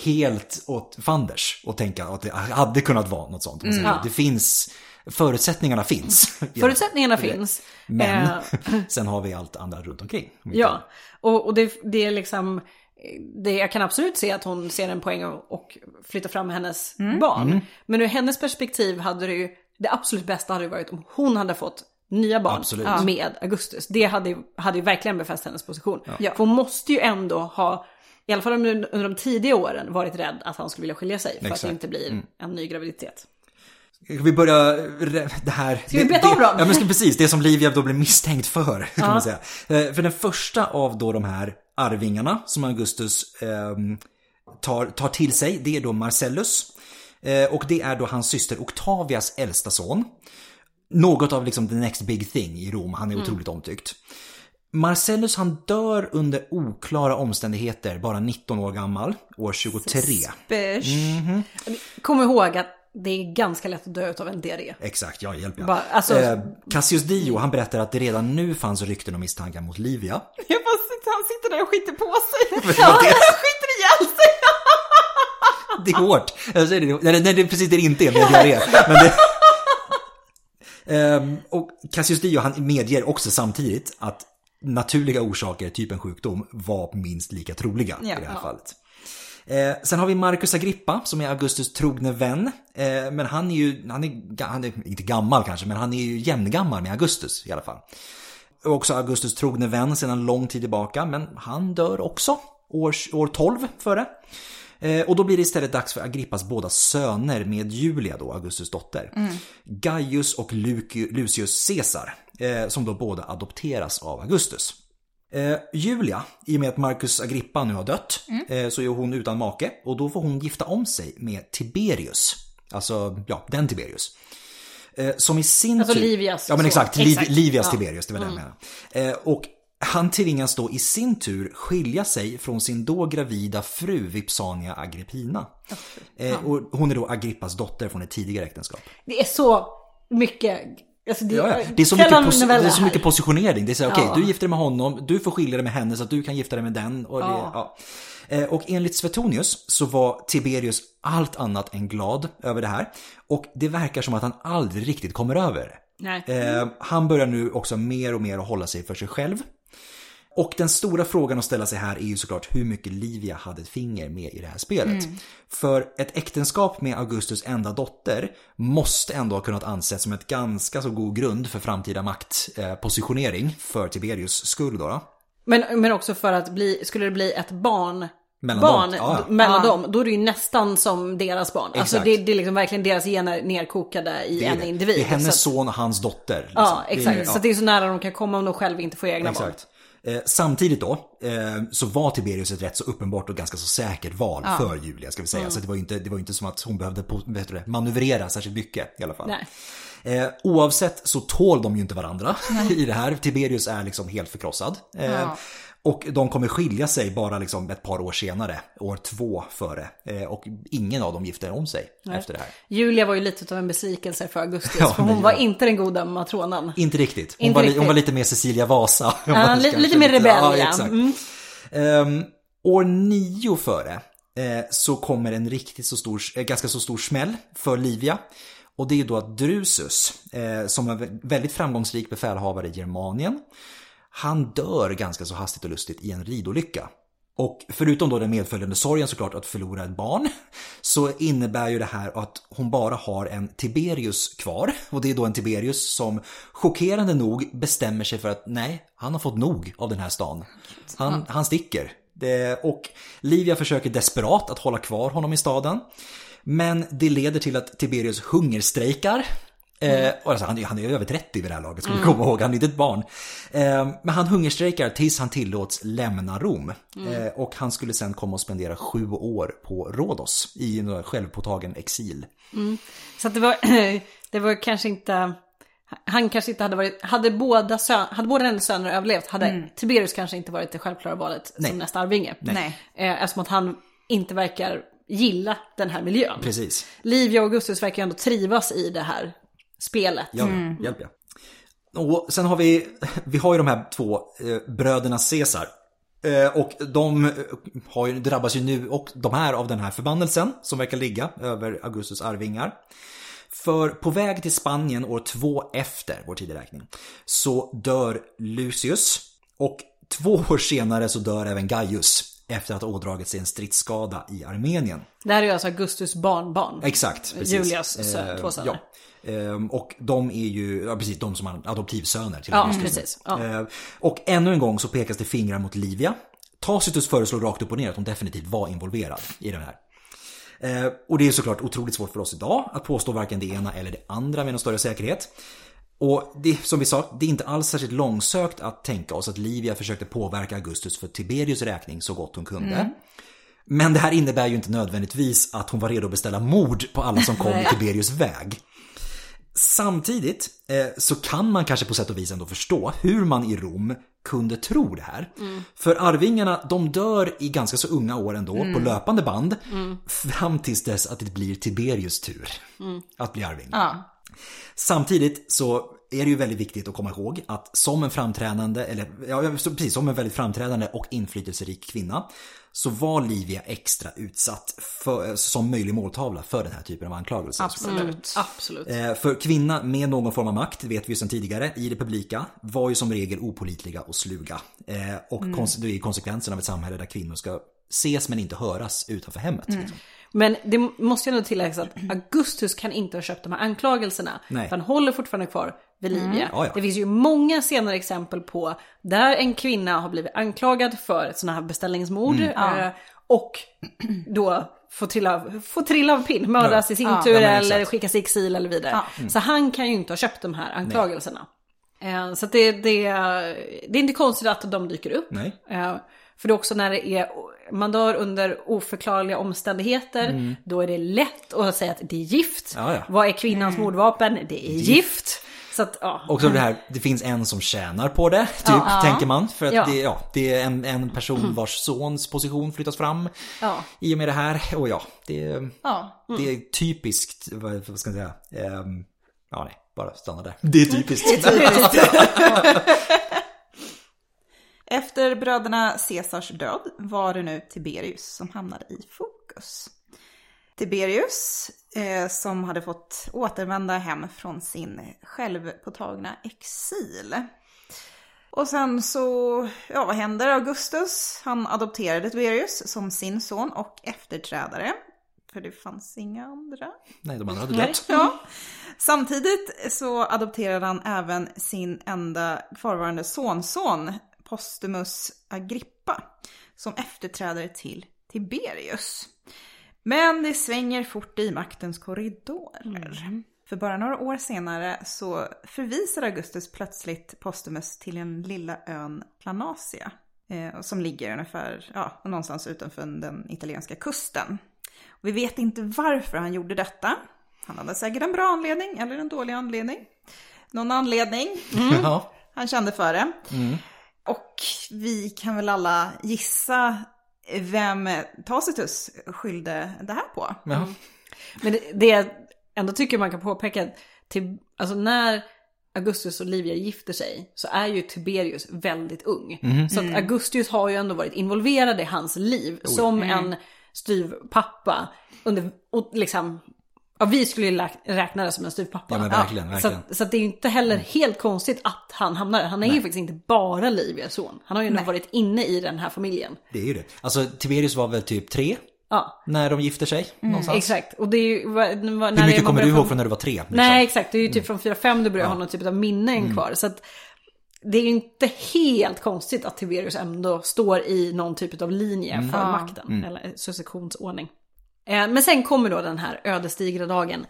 helt åt fanders att tänka att det hade kunnat vara något sånt. Ja. Det finns, förutsättningarna finns. Förutsättningarna finns. Men Eh, sen har vi allt andra runt omkring. Ja, och, och det, det är liksom... Det, jag kan absolut se att hon ser en poäng och, och flytta fram hennes barn. Men ur hennes perspektiv hade det ju... Det absolut bästa hade ju varit om hon hade fått nya barn Absolut. med Augustus. Det hade, ju- hade ju verkligen befäst hennes position. Ja. För hon måste ju ändå ha, i alla fall under, under de tidiga åren, varit rädd att han skulle vilja skilja sig. För att Exakt. det inte blir en ny graviditet. Ska vi börja det här? Ska vi beta av det- dem? Ja men ska, precis, det som Livia då blev misstänkt för. Kan man säga. Eh, För den första av då de här arvingarna som Augustus ehm, tar, tar till sig, det är då Marcellus. Eh, och det är då hans syster Octavias äldsta son. Något av liksom the next big thing i Rom, han är otroligt omtyckt. Marcellus han dör under oklara omständigheter, bara 19 år gammal, år 23. Beige. Kom ihåg att det är ganska lätt att dö av en diarré. Exakt, ja hjälp ja. Alltså- eh, Cassius Dio han berättar att det redan nu fanns rykten och misstankar mot Livia. Jag bara han sitter där och skiter på sig. Han skiter ihjäl sig. Det är hårt. Jag säger det, nej, nej, det är precis det det inte är diarré. Men det... Ehm, och Cassius Dio han medger också samtidigt att naturliga orsaker, typ en sjukdom, var minst lika troliga Ja. i det här Ja. fallet. Eh, sen har vi Marcus Agrippa som är Augustus trogne vän. Eh, men han är ju, han är, han är inte gammal kanske, men han är ju jämngammal med Augustus i alla fall. Och också Augustus trogne vän sedan lång tid tillbaka, men han dör också år, år 12 före. Eh, och då blir det istället dags för Agrippas båda söner med Julia då, Augustus dotter. Gaius och Luci- Lucius Caesar, eh, som då båda adopteras av Augustus. Eh, Julia, i och med att Marcus Agrippa nu har dött, eh, så är hon utan make och då får hon gifta om sig med Tiberius. Alltså, ja, den Tiberius. Eh, som i sin Alltså tur... Livias Ja men son. exakt, Liv, Exakt. Livias Ja. Tiberius, det var det jag menade. Eh, och han tvingas då i sin tur skilja sig från sin då gravida fru Vipsania Agrippina. Eh, och hon är då Agrippas dotter från ett tidigare äktenskap. Det är så mycket... Alltså det, Ja, ja. Det, är så mycket, pos- det är så mycket positionering. Det är så här, okej, Ja. du gifter dig med honom, du får skilja dig med henne så att du kan gifta dig med den. Och, det. Eh, och enligt Svetonius så var Tiberius allt annat än glad över det här. Och det verkar som att han aldrig riktigt kommer över det. Eh, han börjar nu också mer och mer att hålla sig för sig själv. Och den stora frågan att ställa sig här är ju såklart hur mycket Livia hade ett finger med i det här spelet. För ett äktenskap med Augustus enda dotter måste ändå ha kunnat anses som ett ganska så god grund för framtida maktpositionering positionering för Tiberius skull då. Men, men också för att bli, skulle det bli ett barn, Mellan barn dem, ja, ja. mellan Ja. dem, då är det ju nästan som deras barn. Alltså Exakt. det, det är liksom verkligen deras gener nerkokade i en det. individ. det är hennes Så att- son och hans dotter. liksom. Ja, Det är- exakt. ja. Så det är så nära de kan komma om de själva inte får egna barn. Eh, samtidigt då eh, så var Tiberius ett rätt så uppenbart och ganska så säkert val för Julia ska vi säga. Så det var ju inte, det var inte som att hon behövde vet du manövrera särskilt mycket i alla fall. Eh, oavsett så tål de ju inte varandra i det här. Tiberius är liksom helt förkrossad. Eh, Ja. Och de kommer skilja sig bara liksom ett par år senare, år två före. Eh, och ingen av dem gifter om sig efter det här. Julia var ju lite av en besvikelse för Augustus. Ja, för hon var ja. inte den goda matronan. Inte riktigt. Hon, Inte var, riktigt. hon var lite mer Cecilia Vasa. Ja, man li- kanske lite mer rebell, ja. exakt. Mm. Ehm, år nio före eh, så kommer en riktigt så stor, eh, ganska så stor smäll för Livia. Och det är då att Drusus, eh, som är vä- väldigt framgångsrik befälhavare i Germanien, han dör ganska så hastigt och lustigt i en ridolycka. Och förutom då den medföljande sorgen såklart att förlora ett barn, så innebär ju det här att hon bara har en Tiberius kvar. Och det är då en Tiberius som chockerande nog bestämmer sig för att nej, han har fått nog av den här stan. Han, han sticker. Det, och Livia försöker desperat att hålla kvar honom i staden. Men det leder till att Tiberius hungerstrejkar. Eh, och alltså, han, är- han är över 30 vid det här laget, ska vi komma ihåg. Han är inte ett barn. Eh, men han hungerstrejkar tills han tillåts lämna Rom. Eh, och han skulle sen komma och spendera sju år på Rhodos i en självpåtagen exil. Så att det var, det var kanske inte... Han kanske inte hade varit... Hade båda, sön, hade båda hennes söner överlevt hade Tiberius kanske inte varit det självklara valet Nej. som nästa arvinge. Nej. Eh, eftersom att han inte verkar gilla den här miljön. Precis. Livia och Augustus verkar ju ändå trivas i det här spelet. Ja, ja. hjälp ja. Och sen har vi, vi har ju de här två eh, bröderna Caesar. Eh, och de eh, har ju, drabbas ju nu och de här av den här förbannelsen som verkar ligga över Augustus arvingar. För på väg till Spanien år två efter vår tideräkning så dör Lucius och två år senare så dör även Gaius efter att ha ådragit sig en stridsskada i Armenien. Det här är alltså Augustus barnbarn. Exakt, precis. Julias sö- Eh, två söner. Ja. Ehm, Och de är ju, ja precis, de som har adoptivsöner till Ja, Augustus. precis. Ja. Eh, Och ännu en gång så pekas det fingrar mot Livia. Tacitus föreslår rakt upp och ner att hon definitivt var involverad i den här. Och det är såklart otroligt svårt för oss idag att påstå varken det ena eller det andra med någon större säkerhet. Och det, som vi sa, det är inte alls särskilt långsökt att tänka oss att Livia försökte påverka Augustus för Tiberius räkning så gott hon kunde. Men det här innebär ju inte nödvändigtvis att hon var redo att beställa mord på alla som kom i Tiberius väg. Samtidigt eh, så kan man kanske på sätt och vis ändå förstå hur man i Rom kunde tro det här. För arvingarna, de dör i ganska så unga år ändå på löpande band. Fram tills dess att det blir Tiberius tur att bli arving. Ja. Samtidigt så är det ju väldigt viktigt att komma ihåg att som en framträdande, eller ja, precis som en väldigt framträdande och inflytelserik kvinna så var Livia extra utsatt för, som möjlig måltavla för den här typen av anklagelser. Absolut. Absolut. Eh, För kvinna med någon form av makt, vet vi ju sedan tidigare, i det publika var ju som regel opolitliga och sluga. Eh, Och kons- det är konsekvensen av ett samhälle där kvinnor ska ses men inte höras utanför hemmet. Liksom. Men det måste ju ändå tilläggas att Augustus kan inte ha köpt de här anklagelserna. Nej. För han håller fortfarande kvar vid Livia. Ja, ja. Det finns ju många senare exempel på där en kvinna har blivit anklagad för ett sådant här beställningsmord. Mm. eh, Och då får trilla, får trilla av pinn, mördas i sin Ja, tur ja, eller skickas i exil eller vidare. Ja. Mm. Så han kan ju inte ha köpt de här anklagelserna. Eh, Så att det, det, det är inte konstigt att de dyker upp. Nej. Eh, För det är också när det är, man dör under oförklarliga omständigheter, då är det lätt att säga att det är gift. Mm. Ja, ja. Vad är kvinnans mordvapen? Det är gift. Så att, ja. Också det här, det finns en som tjänar på det, typ, Ja. tänker man. För att Ja. Det, ja, det är en, en person vars sons position flyttas fram Ja. i och med det här. Och ja, det, är- Ja. det är typiskt, vad, vad ska jag säga? Ehm, ja, nej, bara stanna där. Det är typiskt. Efter bröderna Caesars död var det nu Tiberius som hamnade i fokus. Tiberius, eh, som hade fått återvända hem från sin självpåtagna exil. Och sen så, ja vad händer? Augustus, han adopterade Tiberius som sin son och efterträdare. För det fanns inga andra. Nej, de andra hade dött. Ja. Samtidigt så adopterade han även sin enda kvarvarande sonson, Postumus Agrippa, som efterträdare till Tiberius. Men det svänger fort i maktens korridorer. För bara några år senare så förvisar Augustus plötsligt Postumus till den lilla ön Planasia. Eh, som ligger ungefär, ja, någonstans utanför den italienska kusten. Och vi vet inte varför han gjorde detta. Han hade säkert en bra anledning eller en dålig anledning. Någon anledning. Ja. Han kände för det. Och vi kan väl alla gissa vem Tacitus skyllde det här på. Ja. Men det, det jag ändå tycker man kan påpeka, att till, alltså när Augustus och Livia gifter sig så är ju Tiberius väldigt ung. Så att Augustus har ju ändå varit involverad i hans liv som en styvpappa. Under, och liksom, ja, vi skulle ju räkna det som en styvpappa. Ja, men verkligen, Så, verkligen. så att det är ju inte heller helt konstigt att han hamnar där. Han är ju faktiskt inte bara Livias son. Han har ju ändå varit inne i den här familjen. Det är ju det. Alltså Tiberius var väl typ tre Ja, när de gifter sig någonstans. exakt. Och det är ju... när Hur mycket kommer du ihåg från när du var tre? Liksom? Nej, exakt. Det är ju typ från 4-5 du börjar ha någon typ av minnen kvar. Så att det är ju inte helt konstigt att Tiberius ändå står i någon typ av linje för makten. Eller successionsordning. Eh, Men sen kommer då den här ödesdigra dagen.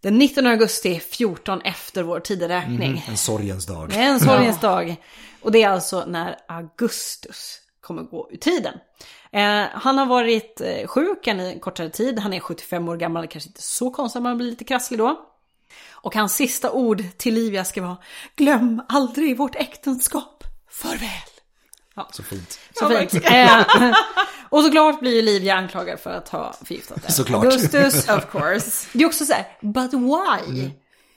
Den 19 augusti 14 efter vår tideräkning. En sorgens dag. En sorgens dag. Och det är alltså när Augustus kommer gå ur tiden. Eh, han har varit eh, sjuk en kortare tid. Han är 75 år gammal, kanske inte så konstigt, man blir lite krasslig då. Och hans sista ord till Livia ska vara Glöm aldrig vårt äktenskap. Farväl. Så fint. Så fint. Eh, och såklart blir Livia anklagad för att ha förgiftat det. Såklart. Augustus, Of course. det är också så här, but why?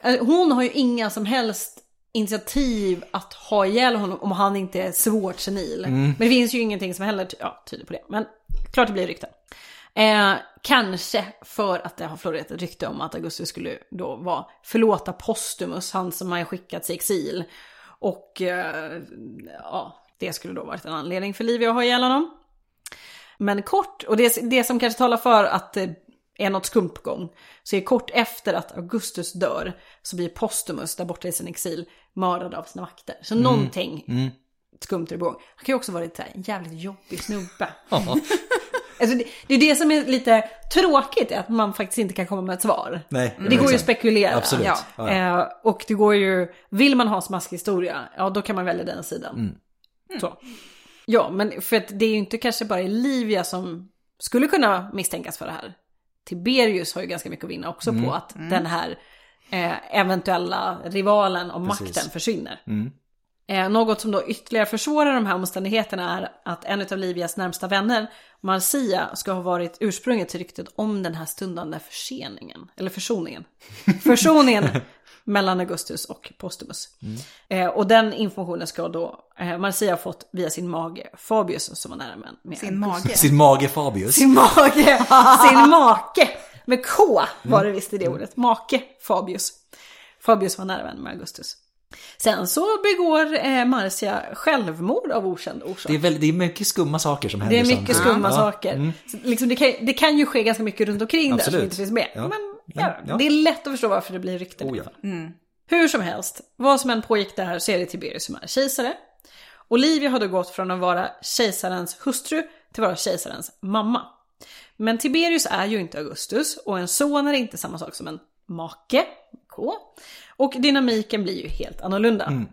Eh, Hon har ju inga som helst initiativ att ha ihjäl honom om han inte är svårt senil. Men det finns ju ingenting som heller ja, tyder på det. Men klart det blir rykten. Eh, kanske för att det har florerat ett rykte om att Augustus skulle då vara förlåta Postumus, han som har skickats i exil. Och eh, ja, det skulle då varit en anledning för Livia att ha ihjäl honom. Men kort, och det, det som kanske talar för att det är något skumt på gång, så är kort efter att Augustus dör så blir Postumus där borta i sin exil mördad av sina vakter. Så någonting skumt är det på gång. Han kan ju också varit en jävligt jobbig snubbe. Alltså det, det är det som är lite tråkigt, att man faktiskt inte kan komma med ett svar. Nej, Det går ju att spekulera. Absolut. Ja, ja. Eh, och det går ju, vill man ha smaskig historia, ja då kan man välja den sidan. Mm. Så. Ja, men för att det är ju inte kanske bara Livia som skulle kunna misstänkas för det här. Tiberius har ju ganska mycket att vinna också Mm. på att den här eh, eventuella rivalen om Precis. makten försvinner. Mm. Eh, något som då ytterligare försvårar de här omständigheterna är att en av Livias närmsta vänner, Marcia, ska ha varit ursprunget till ryktet om den här stundande förseningen, eller försoningen. Försoningen mellan Augustus och Postumus. Eh, och den informationen ska då eh, Marcia ha fått via sin mage Fabius som var nära med, med Sin mage. Sin mage Fabius. sin mage, sin make. Med K var det visst i det ordet. Make Fabius. Fabius var nära vän med Augustus. Sen så begår eh, Marcia självmord av okänd orsak. Det är, väldigt, det är mycket skumma saker som händer Det är mycket samtidigt. skumma Ja. saker. Så liksom det, kan, det kan ju ske ganska mycket runt omkring där som Absolut. inte finns med. Ja. Men Ja, ja, det är lätt att förstå varför det blir rykten. Oh, fall. Hur som helst, vad som än pågick där så är det Tiberius som är kejsare. Olivia har då gått från att vara kejsarens hustru till att vara kejsarens mamma. Men Tiberius är ju inte Augustus och en son är inte samma sak som en make, K. Och dynamiken blir ju helt annorlunda. Mm.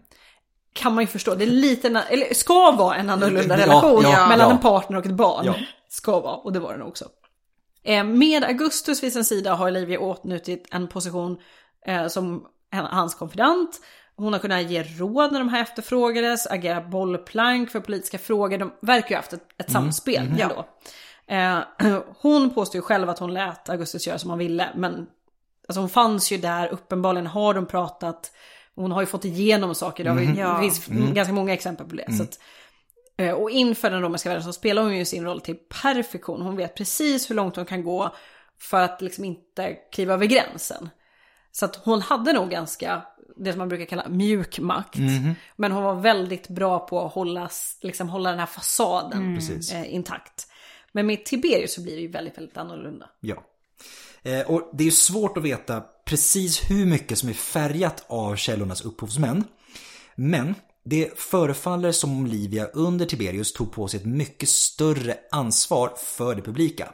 Kan man ju förstå, det är lite, eller ska vara en annorlunda relation ja, mellan ja. en partner och ett barn. Ska vara, och det var den också. Eh, Med Augustus vid sin sida har Olivia åtnjutit en position eh, som hans konfident. Hon har kunnat ge råd när de här efterfrågades, agera bollplank för politiska frågor. De verkar ju ha haft ett, ett samspel ändå. Eh, hon påstår ju själv att hon lät Augustus göra som han ville, men alltså hon fanns ju där, uppenbarligen har de pratat. Hon har ju fått igenom saker, det, har vi, Ja. det finns ganska många exempel på det. Så att, Eh, Och inför den romerska världen så spelar hon ju sin roll till perfektion. Hon vet precis hur långt hon kan gå för att liksom inte kliva över gränsen. Så att hon hade nog ganska, det som man brukar kalla mjuk makt. Men hon var väldigt bra på att hålla, liksom, hålla den här fasaden Precis. eh, intakt. Men med Tiberius så blir det ju väldigt, väldigt annorlunda. Ja. Eh, och det är svårt att veta precis hur mycket som är färgat av källornas upphovsmän. Men det förefaller som om Livia under Tiberius tog på sig ett mycket större ansvar för det publika.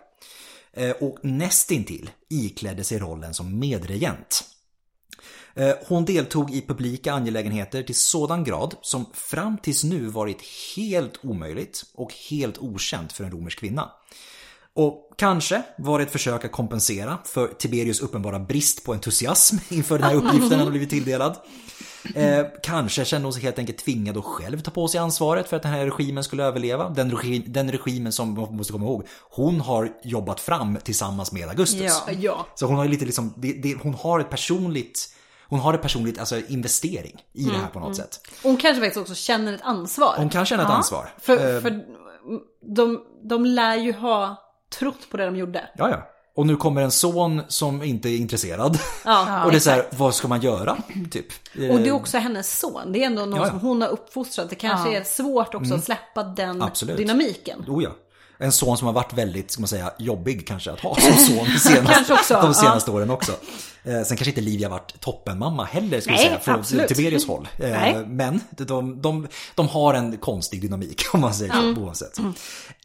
Eh, och nästintill iklädde sig rollen som medregent. Eh, hon deltog i publika angelägenheter till sådan grad som fram tills nu varit helt omöjligt och helt okänt för en romersk kvinna. Och kanske var det ett försök att kompensera för Tiberius uppenbara brist på entusiasm inför den här uppgiften han blivit tilldelad. Eh, kanske kände hon sig helt enkelt tvingad att själv ta på sig ansvaret för att den här regimen skulle överleva. Den, regi den regimen som man måste komma ihåg, hon har jobbat fram tillsammans med Augustus. Ja. Ja. Så hon har lite liksom, det, det, hon har ett personligt, hon har ett personligt alltså investering i det här på något sätt. Hon kanske faktiskt också känner ett ansvar. Hon kan känna ett ansvar. För, Eh, för de, de lär ju ha trott på det de gjorde. Ja, ja. Och nu kommer en son som inte är intresserad. Ja, och det är så här, vad ska man göra? Typ. Och det är också hennes son. Det är ändå någon Ja, ja. som hon har uppfostrat. Det kanske är svårt också att släppa den Absolut. dynamiken. Oh ja. En son som har varit väldigt, ska man säga, jobbig kanske att ha som son de senaste, de senaste åren också. Eh, sen kanske inte Livia varit toppenmamma heller, vi Nej, säga, från. Tiberius håll. Eh, Nej. men de, de, de har en konstig dynamik, om man säger så, oavsett.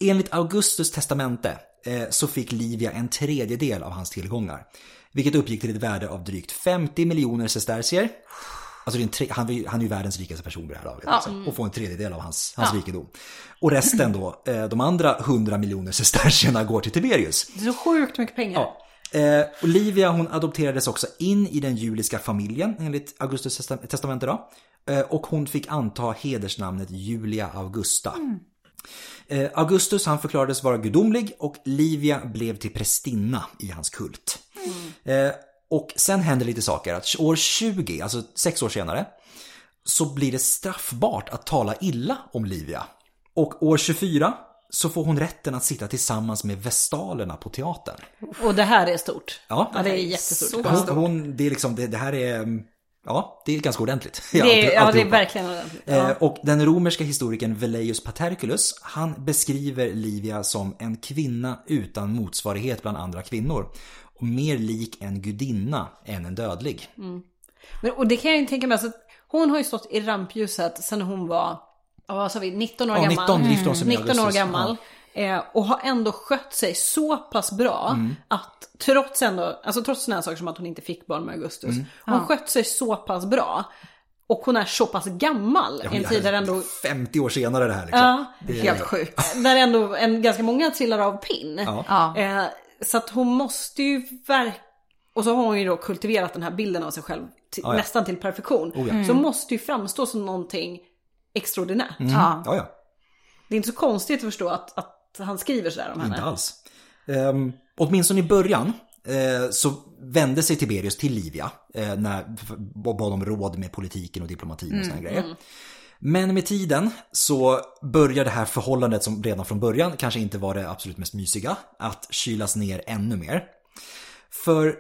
Enligt Augustus testamente eh, så fick Livia en tredjedel av hans tillgångar. Vilket uppgick till ett värde av drygt 50 miljoner sestertier. Alltså han, han är ju världens rikaste person vid det här laget. Alltså, och får en tredjedel av hans, hans rikedom. Och resten då, de andra 100 miljoner sestertierna går till Tiberius. Det är så sjukt mycket pengar. Ja. Eh, Olivia hon adopterades också in i den juliska familjen enligt Augustus testamente då. Eh, och hon fick anta hedersnamnet Julia Augusta. Eh, Augustus han förklarades vara gudomlig och Livia blev till prästinna i hans kult. Eh, och sen händer lite saker. Att år 20, alltså sex år senare, så blir det straffbart att tala illa om Livia. Och år 24 så får hon rätten att sitta tillsammans med vestalerna på teatern. Och det här är stort. Ja. ja det är jättestort. Så- Hon, hon, det, är liksom, det, det här är, mm, ja, det är ganska ordentligt. Det är, ja, det är verkligen ordentligt. Eh, Ja. Och den romerska historikern Velleius Paterculus, han beskriver Livia som en kvinna utan motsvarighet bland andra kvinnor. Och mer lik en gudinna än en dödlig. Men, och det kan jag ju tänka mig, alltså, hon har ju stått i rampljuset sedan hon var, ja, vad sa vi, 19 år Ja, gammal. 19 gifte hon sig med 19 år gammal. Eh, och har ändå skött sig så pass bra Mm. att trots ändå, alltså trots sådana här saker som att hon inte fick barn med Augustus. Mm. Hon har skött sig så pass bra. Och hon är så pass gammal i en tid där ändå, 50 år senare det här liksom. ja, Det är- Helt sjukt. där ändå en, ganska många trillar av pinn. Ja. Ja. Eh, så att hon måste ju verkligen... Och så har hon ju då kultiverat den här bilden av sig själv till, Ja, ja. nästan till perfektion. Oh, ja. Så måste ju framstå som någonting extraordinärt. Ja. Ja, ja. Det är inte så konstigt att förstå att, att han skriver sådär om Inte henne. alls. Um, åtminstone i början eh, så vände sig Tiberius till Livia eh, när, och bad om råd med politiken och diplomatin och såna grejer. Men med tiden så börjar det här förhållandet som redan från början kanske inte var det absolut mest mysiga att kylas ner ännu mer. För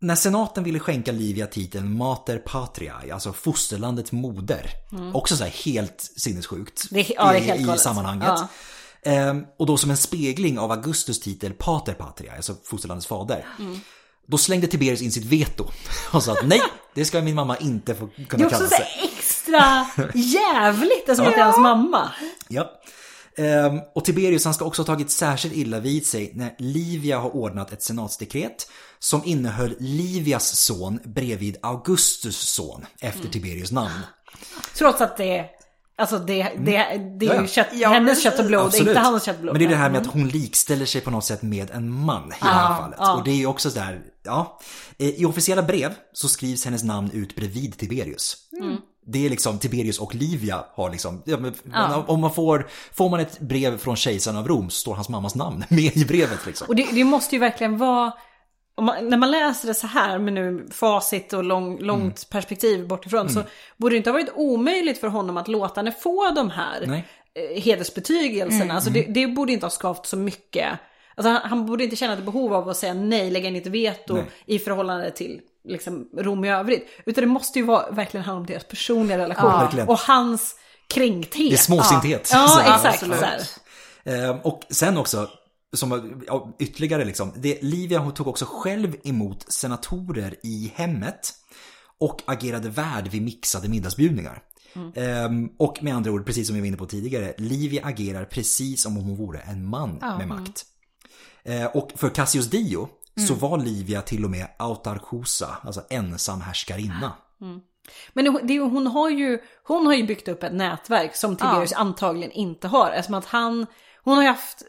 när senaten ville skänka Livia titeln Mater Patriae, alltså fosterlandets moder, också så helt sinnessjukt Det är- ja, det är i, helt i galet. sammanhanget. Ja. Ehm, och då som en spegling av Augustus titel Pater Patria, alltså fosterlandets fader. Mm. Då slängde Tiberius in sitt veto och sa att nej, det ska min mamma inte få Det är kunna också kalla sig. här extra jävligt att det är hans mamma. Ja. Ehm, och Tiberius han ska också ha tagit särskilt illa vid sig när Livia har ordnat ett senatsdekret som innehöll Livias son bredvid Augustus son efter Mm. Tiberius namn. Trots att det är, alltså det, det, det är Mm. Ja, ja. ju kött, Ja, hennes kött och blod, Absolut. inte hans kött och blod. Men det är det här med att hon likställer sig på något sätt med en man i det här fallet. ja. Och det är ju också där, ja. Eh, I officiella brev så skrivs hennes namn ut bredvid Tiberius. Mm. Det är liksom Tiberius och Livia har liksom, ja, men, om man får, får man ett brev från kejsaren av Rom så står hans mammas namn med i brevet liksom. Och det, det måste ju verkligen vara, man, när man läser det så här med nu facit och lång, långt Mm. perspektiv bortifrån så borde det inte ha varit omöjligt för honom att låta henne få de här Nej. eh, hedersbetygelserna. Alltså det, det borde inte ha skavt så mycket. Alltså han, han borde inte känna ett behov av att säga nej, lägga in ett veto Nej. i förhållande till liksom, Rom i övrigt. Utan det måste ju vara, verkligen handla om deras personliga relation. verkligen. och hans kränkthet. Det är småsinthet. Ja, här. exakt. Ehm, Och sen också, som ja, ytterligare liksom, det, Livia hon tog också själv emot senatorer i hemmet och agerade värd vid mixade middagsbjudningar. Ehm, och med andra ord, precis som vi var inne på tidigare, Livia agerar precis som om hon vore en man med makt. Eh, och för Cassius Dio så var Livia till och med autarkosa, alltså ensam härskarinna. Men det, hon, har ju, hon har ju byggt upp ett nätverk som Tiberius antagligen inte har. Eftersom att han, hon har ju haft,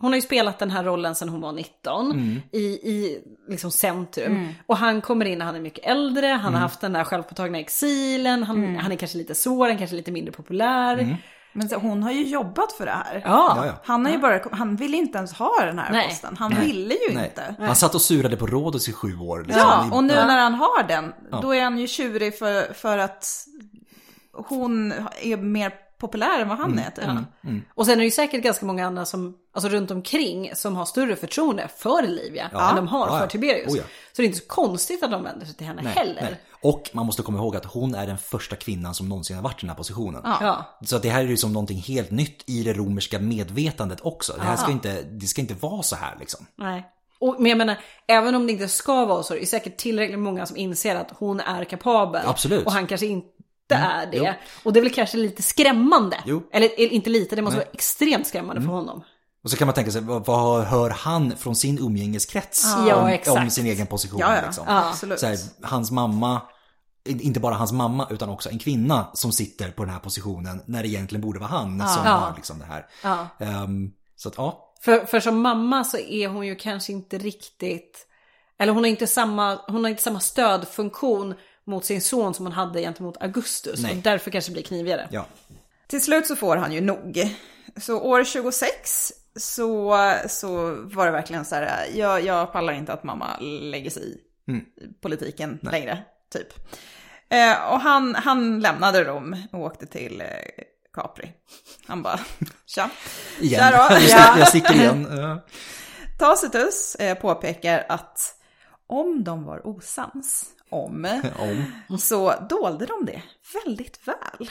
hon har ju spelat den här rollen sedan hon var 19 i, i liksom centrum. Och han kommer in när han är mycket äldre, han har haft den där självpåtagna exilen, han, han är kanske lite såren, kanske lite mindre populär. Men så, hon har ju jobbat för det här. Ja. Ja, ja. Han, har ju bara, han ville inte ens ha den här Nej. posten. Han ville ju Nej. inte. Han satt och surade på Rhodos i sju år. liksom. Ja, och nu när han har den, då är han ju tjurig för, för att hon är mer populär än vad han är. Typ. Och sen är det ju säkert ganska många andra som, alltså runt omkring som har större förtroende för Livia än de har Ja, ja. för Tiberius. Oh, ja. Så det är inte så konstigt att de vänder sig till henne heller. Nej. Och man måste komma ihåg att hon är den första kvinnan som någonsin har varit i den här positionen. Ja. Så att det här är ju som någonting helt nytt i det romerska medvetandet också. Det här ska inte, det ska inte vara så här liksom. Nej. Och, men jag menar, även om det inte ska vara så, är det säkert tillräckligt många som inser att hon är kapabel. Absolut. Och han kanske inte är det. jo. Och det är väl kanske lite skrämmande. Jo. Eller eller inte lite, det måste vara extremt skrämmande för honom. Och så kan man tänka sig, vad, vad hör han från sin umgängeskrets Ja, om, om sin egen position? Ja, ja. Liksom? Absolut. Så här, hans mamma, inte bara hans mamma utan också en kvinna som sitter på den här positionen när det egentligen borde vara han som Ja. har liksom det här. Ehm, så att ja, För, för som mamma så är hon ju kanske inte riktigt, eller hon har inte samma, hon har inte samma stödfunktion mot sin son som hon hade gentemot Augustus. Nej. Och därför kanske det blir knivigare. ja. Till slut så får han ju nog. Så år 26 så, så var det verkligen så här, jag, jag pallar inte att mamma lägger sig i politiken längre, typ. Eh, och han, han lämnade Rom och åkte till eh, Capri. Han bara, tja. Igen. Där då. jag, sticker, jag sticker igen. Ja. Tacitus eh, påpekar att om de var osams om, Om. så dolde de det väldigt väl.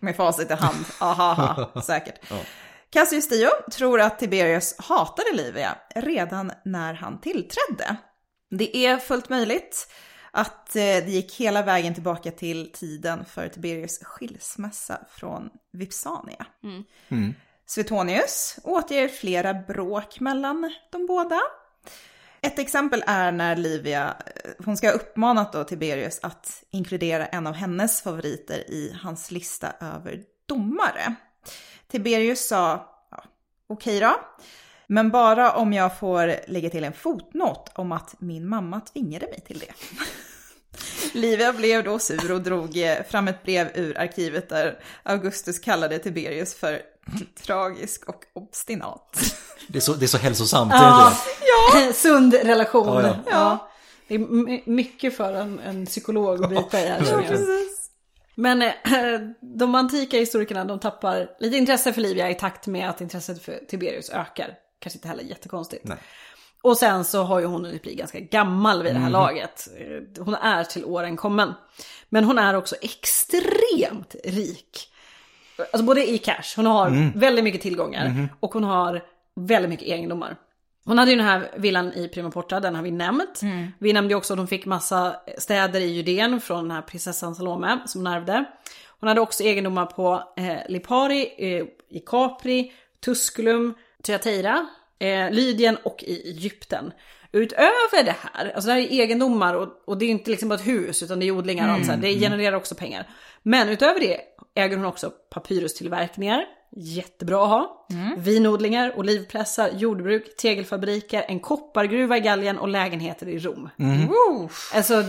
Med facit i hand, ahaha, säkert. Cassius Dio tror att Tiberius hatade Livia redan när han tillträdde. Det är fullt möjligt att eh, det gick hela vägen tillbaka till tiden för Tiberius skilsmässa från Vipsania. Suetonius återger flera bråk mellan de båda. Ett exempel är när Livia, eh, hon ska ha uppmanat då Tiberius att inkludera en av hennes favoriter i hans lista över domare. Tiberius sa, ja, okej då, men bara om jag får lägga till en fotnot om att min mamma tvingade mig till det. Livia blev då sur och drog eh, fram ett brev ur arkivet där Augustus kallade Tiberius för tragisk och obstinat. Det, är så, det är så hälsosamt. är det inte det? Sund relation. Ja, ja. Ja. Det är my- mycket för en, en psykolog att bita i här. Men eh, de antika historikerna de tappar lite intresse för Livia i takt med att intresset för Tiberius ökar. Kanske inte heller jättekonstigt. Nej. Och sen så har ju hon hunnit bli ganska gammal vid det här laget. Eh, Hon är till åren kommen. Men hon är också extremt rik. Alltså både i cash, hon har väldigt mycket tillgångar och hon har väldigt mycket egendomar. Hon hade ju den här villan i Prima Porta, den har vi nämnt. Vi nämnde också att hon fick massa städer i Judeen från den här prinsessan Salome som hon ärvde. Hon hade också egendomar på eh, Lipari, eh, i Capri, Tusculum, Thyatira, eh, Lydien och i Egypten. Utöver det här, alltså det här är egendomar och, och det är inte liksom bara ett hus utan det är odlingar och allt så här, det genererar också pengar. Men utöver det äger hon också papyrustillverkningar, jättebra att ha. Vinodlingar, olivpressar, jordbruk, tegelfabriker, en koppargruva i Gallien och lägenheter i Rom. Woo! Alltså,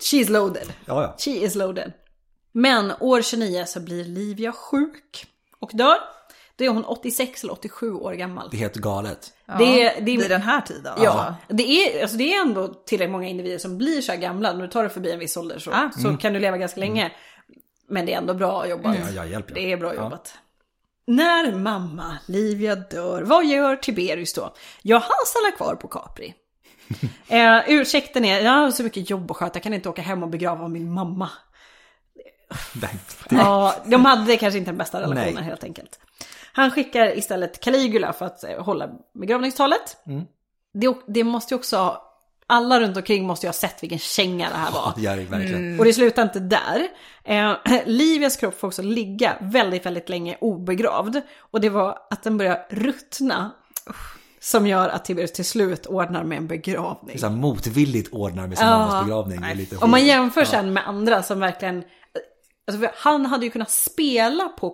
she's loaded. Ja, ja. She is loaded. Men år 29 så blir Livia sjuk och dör. Då är hon 86 eller 87 år gammal. Det är helt galet. Ja, Det- det- vid den här tiden. Ja, det är, alltså det är ändå tillräckligt många individer som blir så här gamla. När du tar dig förbi en viss ålder så, Ah. så kan du leva ganska länge. Men det är ändå bra jobbat. Ja, ja, hjälp, ja. Det är bra jobbat. När mamma Livia dör, vad gör Tiberius då? Ja, han stannar kvar på Capri. eh, ursäkten är, jag har så mycket jobb att sköta, jag kan inte åka hem och begrava min mamma. Nej. Ja, de hade kanske inte den bästa relationen Nej. helt enkelt. Han skickar istället Caligula för att eh, hålla begravningstalet. Det, det måste ju också, alla runt omkring måste ju ha sett vilken känga det här var. Ja, det verkligen. Och det slutar inte där. Eh, Livias kropp får också ligga väldigt, väldigt länge obegravd. Och det var att den började ruttna. som gör att Tiberius till slut ordnar med en begravning. Så motvilligt ordnar med sin Ja. mammas begravning. Om man jämför sen med andra som verkligen... Alltså, han hade ju kunnat spela på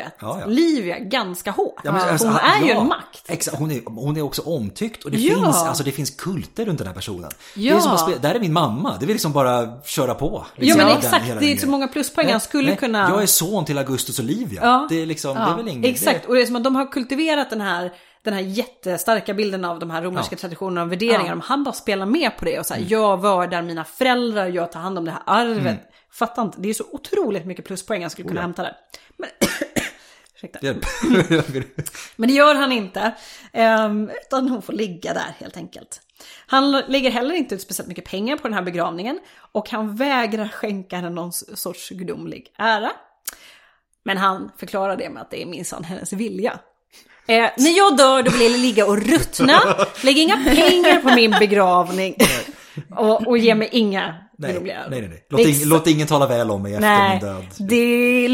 kortet Ja, ja. Livia ganska hårt. Ja, men alltså, hon är ju ja, en makt. Exakt, hon är, hon är också omtyckt och det, Ja. finns, alltså, det finns kulter runt den här personen. Det Ja. är som att spela, där är min mamma, det vill liksom bara köra på. Ja Liksom, men den- exakt, det är så många pluspoäng. Han skulle nej, kunna... Jag är son till Augustus Olivia. Ja. Det är liksom, det är väl inget. Exakt, Det, och det är som att de har kultiverat den här, den här jättestarka bilden av de här romerska traditionerna och värderingarna. Han bara spelar med på det och så här, Mm. jag vördar mina föräldrar, jag tar hand om det här arvet. Fattar inte, det är så otroligt mycket pluspoäng han skulle kunna Oh ja. hämta där. Men, ursäkta. Men det gör han inte. ehm, utan hon får ligga där helt enkelt. Han lägger heller inte ut speciellt mycket pengar på den här begravningen. Och han vägrar skänka henne någon sorts gudomlig ära. Men han förklarar det med att det är minsann hennes vilja. Eh, när jag dör då vill jag ligga och ruttna. Lägg inga pengar på min begravning. och, och ge mig inga nej, gudomliga nej, nej, nej. Låt, ing, låt ingen tala väl om mig efter Nej, min död. det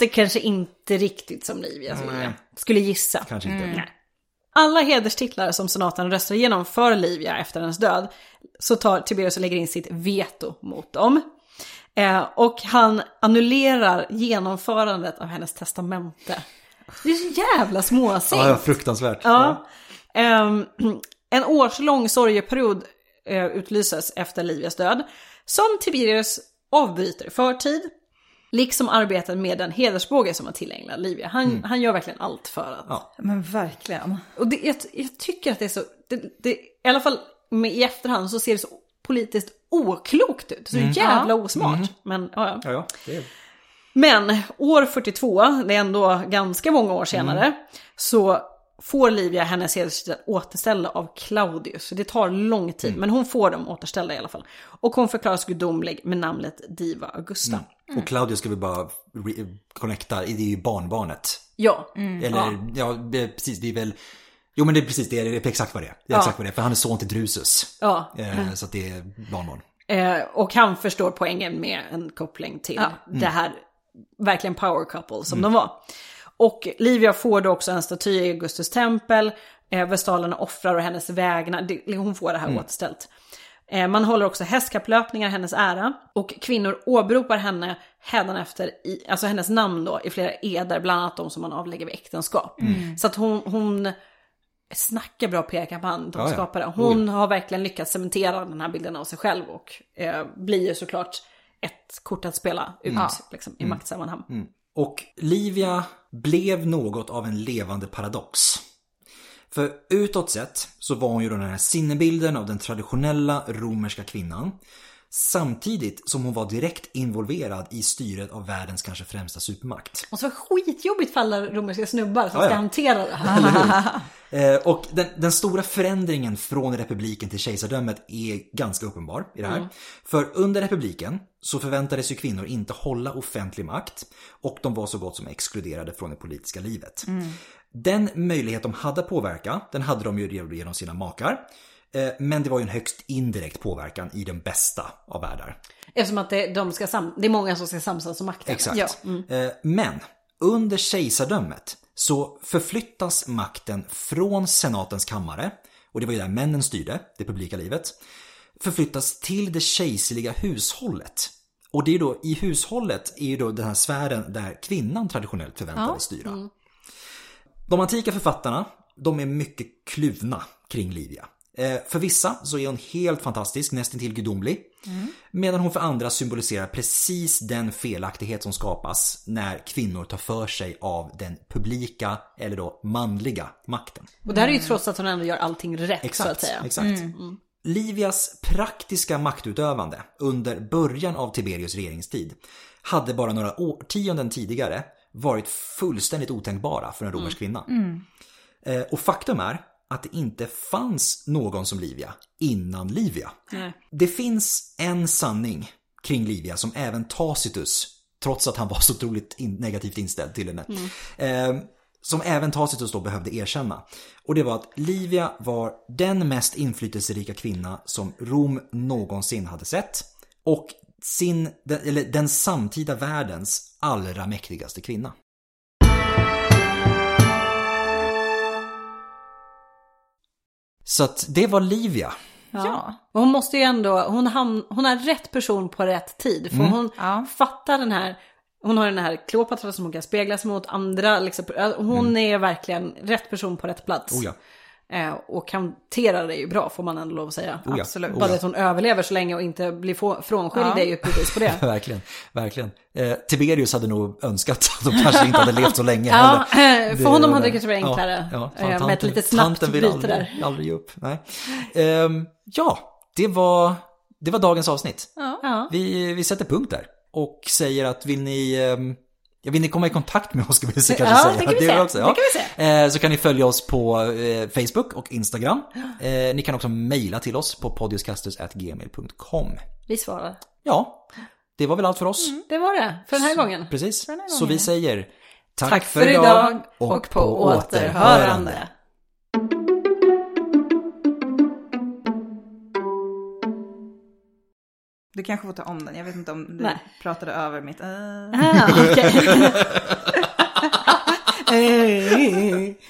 låter kanske inte riktigt som Livias vilja. Skulle gissa. Kanske inte. Nej. Alla hederstitlar som senaten röstar igenom för Livia efter hennes död så tar Tiberius och lägger in sitt veto mot dem. Eh, och han annullerar genomförandet av hennes testamente. Det är så jävla småsint. Ja, fruktansvärt. Ja. Ehm, en årslång sorgeperiod eh, utlyses efter Livias död. Som Tiberius avbryter i förtid. Liksom arbetet med den hedersbåge som var tillgänglig Livia. Han, han gör verkligen allt för att... Ja. Men verkligen. Och det, jag, jag tycker att det är så... Det, det, I alla fall med, i efterhand så ser det så politiskt oklokt ut. Så jävla osmart. Men ja, ja. Ja, ja, det är... Men år 42, det är ändå ganska många år senare, Mm. så får Livia hennes hederstitel återställda av Claudius. Det tar lång tid, Mm. men hon får dem återställda i alla fall. Och hon förklaras gudomlig med namnet Diva Augusta. Och Claudia ska vi bara connecta, det är ju barnbarnet. Ja, Eller, ja, det är precis, det är väl... Jo men det är precis det, det är exakt vad det är. Det är Ja. exakt vad det är, för han är son till Drusus. ja. Eh, så att det är barnbarn. Eh, och han förstår poängen med en koppling till det här verkligen power couple som de var. Och Livia får då också en staty i Augustus tempel. Eh, Vestalerna offrar och hennes vägnar. Hon får det här återställt. Eh, man håller också hästkapplöpningar i hennes ära. Och kvinnor åberopar henne hädanefter, i, alltså hennes namn då, i flera eder. Bland annat de som man avlägger vid äktenskap. Så att hon, hon snackar bra PR-kampanj, de Ja, ja. skapare. Hon har verkligen lyckats cementera den här bilden av sig själv och eh, blir ju såklart ett kort att spela ut liksom, i maktsammanhang. Och Livia blev något av en levande paradox. För utåt sett så var hon ju då den här sinnebilden av den traditionella romerska kvinnan. Samtidigt som hon var direkt involverad i styret av världens kanske främsta supermakt. Och så var det skitjobbigt för alla romerska snubbar som Ja, ska ja. hantera det här. Eh, och den, den stora förändringen från republiken till kejsardömet är ganska uppenbar i det här. För under republiken så förväntades ju kvinnor inte hålla offentlig makt och de var så gott som exkluderade från det politiska livet. Den möjlighet de hade att påverka, den hade de ju genom sina makar. Eh, Men det var ju en högst indirekt påverkan i den bästa av världar. Eftersom att det, de ska sam- det är många som ska samsas om makten. Exakt. Ja. Eh, Men under kejsardömet så förflyttas makten från senatens kammare, och det var ju där männen styrde, det publika livet, förflyttas till det kejserliga hushållet. Och det är då, i hushållet är ju då den här sfären där kvinnan traditionellt förväntades styra. De antika författarna, de är mycket kluvna kring Livia. Eh, för vissa så är hon helt fantastisk, nästan till gudomlig. Medan hon för andra symboliserar precis den felaktighet som skapas när kvinnor tar för sig av den publika, eller då manliga, makten. Och det här är ju trots att hon ändå gör allting rätt så att Exakt, säga. exakt. Livias praktiska maktutövande under början av Tiberius regeringstid hade bara några årtionden tidigare varit fullständigt otänkbara för en romersk kvinna. Eh, Och faktum är att det inte fanns någon som Livia innan Livia. Nej. Det finns en sanning kring Livia som även Tacitus, trots att han var så otroligt in, negativt inställd till henne, eh, som även Tacitus då behövde erkänna. Och det var att Livia var den mest inflytelserika kvinna som Rom någonsin hade sett. Och sin, den, eller den samtida världens allra mäktigaste kvinna. Så att det var Livia. Ja. Och hon måste ju ändå, hon, ham, hon är rätt person på rätt tid. För Mm. hon Ja. fattar den här, hon har den här Kleopatra som hon kan spegla sig mot andra. Liksom, hon är verkligen rätt person på rätt plats. Mm. Oh ja. Eh, och hanterar det ju bra får man ändå lov att säga. Oh ja. Absolut. Oh Bara ja. att hon överlever så länge och inte blir frånskild Ja. är ju ett bevis på det. Verkligen, verkligen. Eh, Tiberius hade nog önskat att de kanske inte hade levt så länge Ja, heller. eh, för honom hade det kanske varit enklare. Ja, eh, ja, med ett litet snabbt byte aldrig, där. aldrig ge upp. Nej. Ehm, ja, det var, det var dagens avsnitt. Ja. Vi, vi sätter punkt där och säger att vill ni, ehm, ja, vill ni komma i kontakt med oss ska vi kanske Ja, säga. det kan vi säga. också, Det ja. kan vi säga. Eh, så kan ni följa oss på eh, Facebook och Instagram. Eh, ni kan också mejla till oss på podiuscasters.gmail.com. Vi svarar. Ja, det var väl allt för oss. Det var det för den här gången. Precis. här Så vi gången. säger tack, Tack för idag och på återhörande. Du kanske får ta om den. Jag vet inte om du Nej. pratade över mitt... Uh. Ah, okej.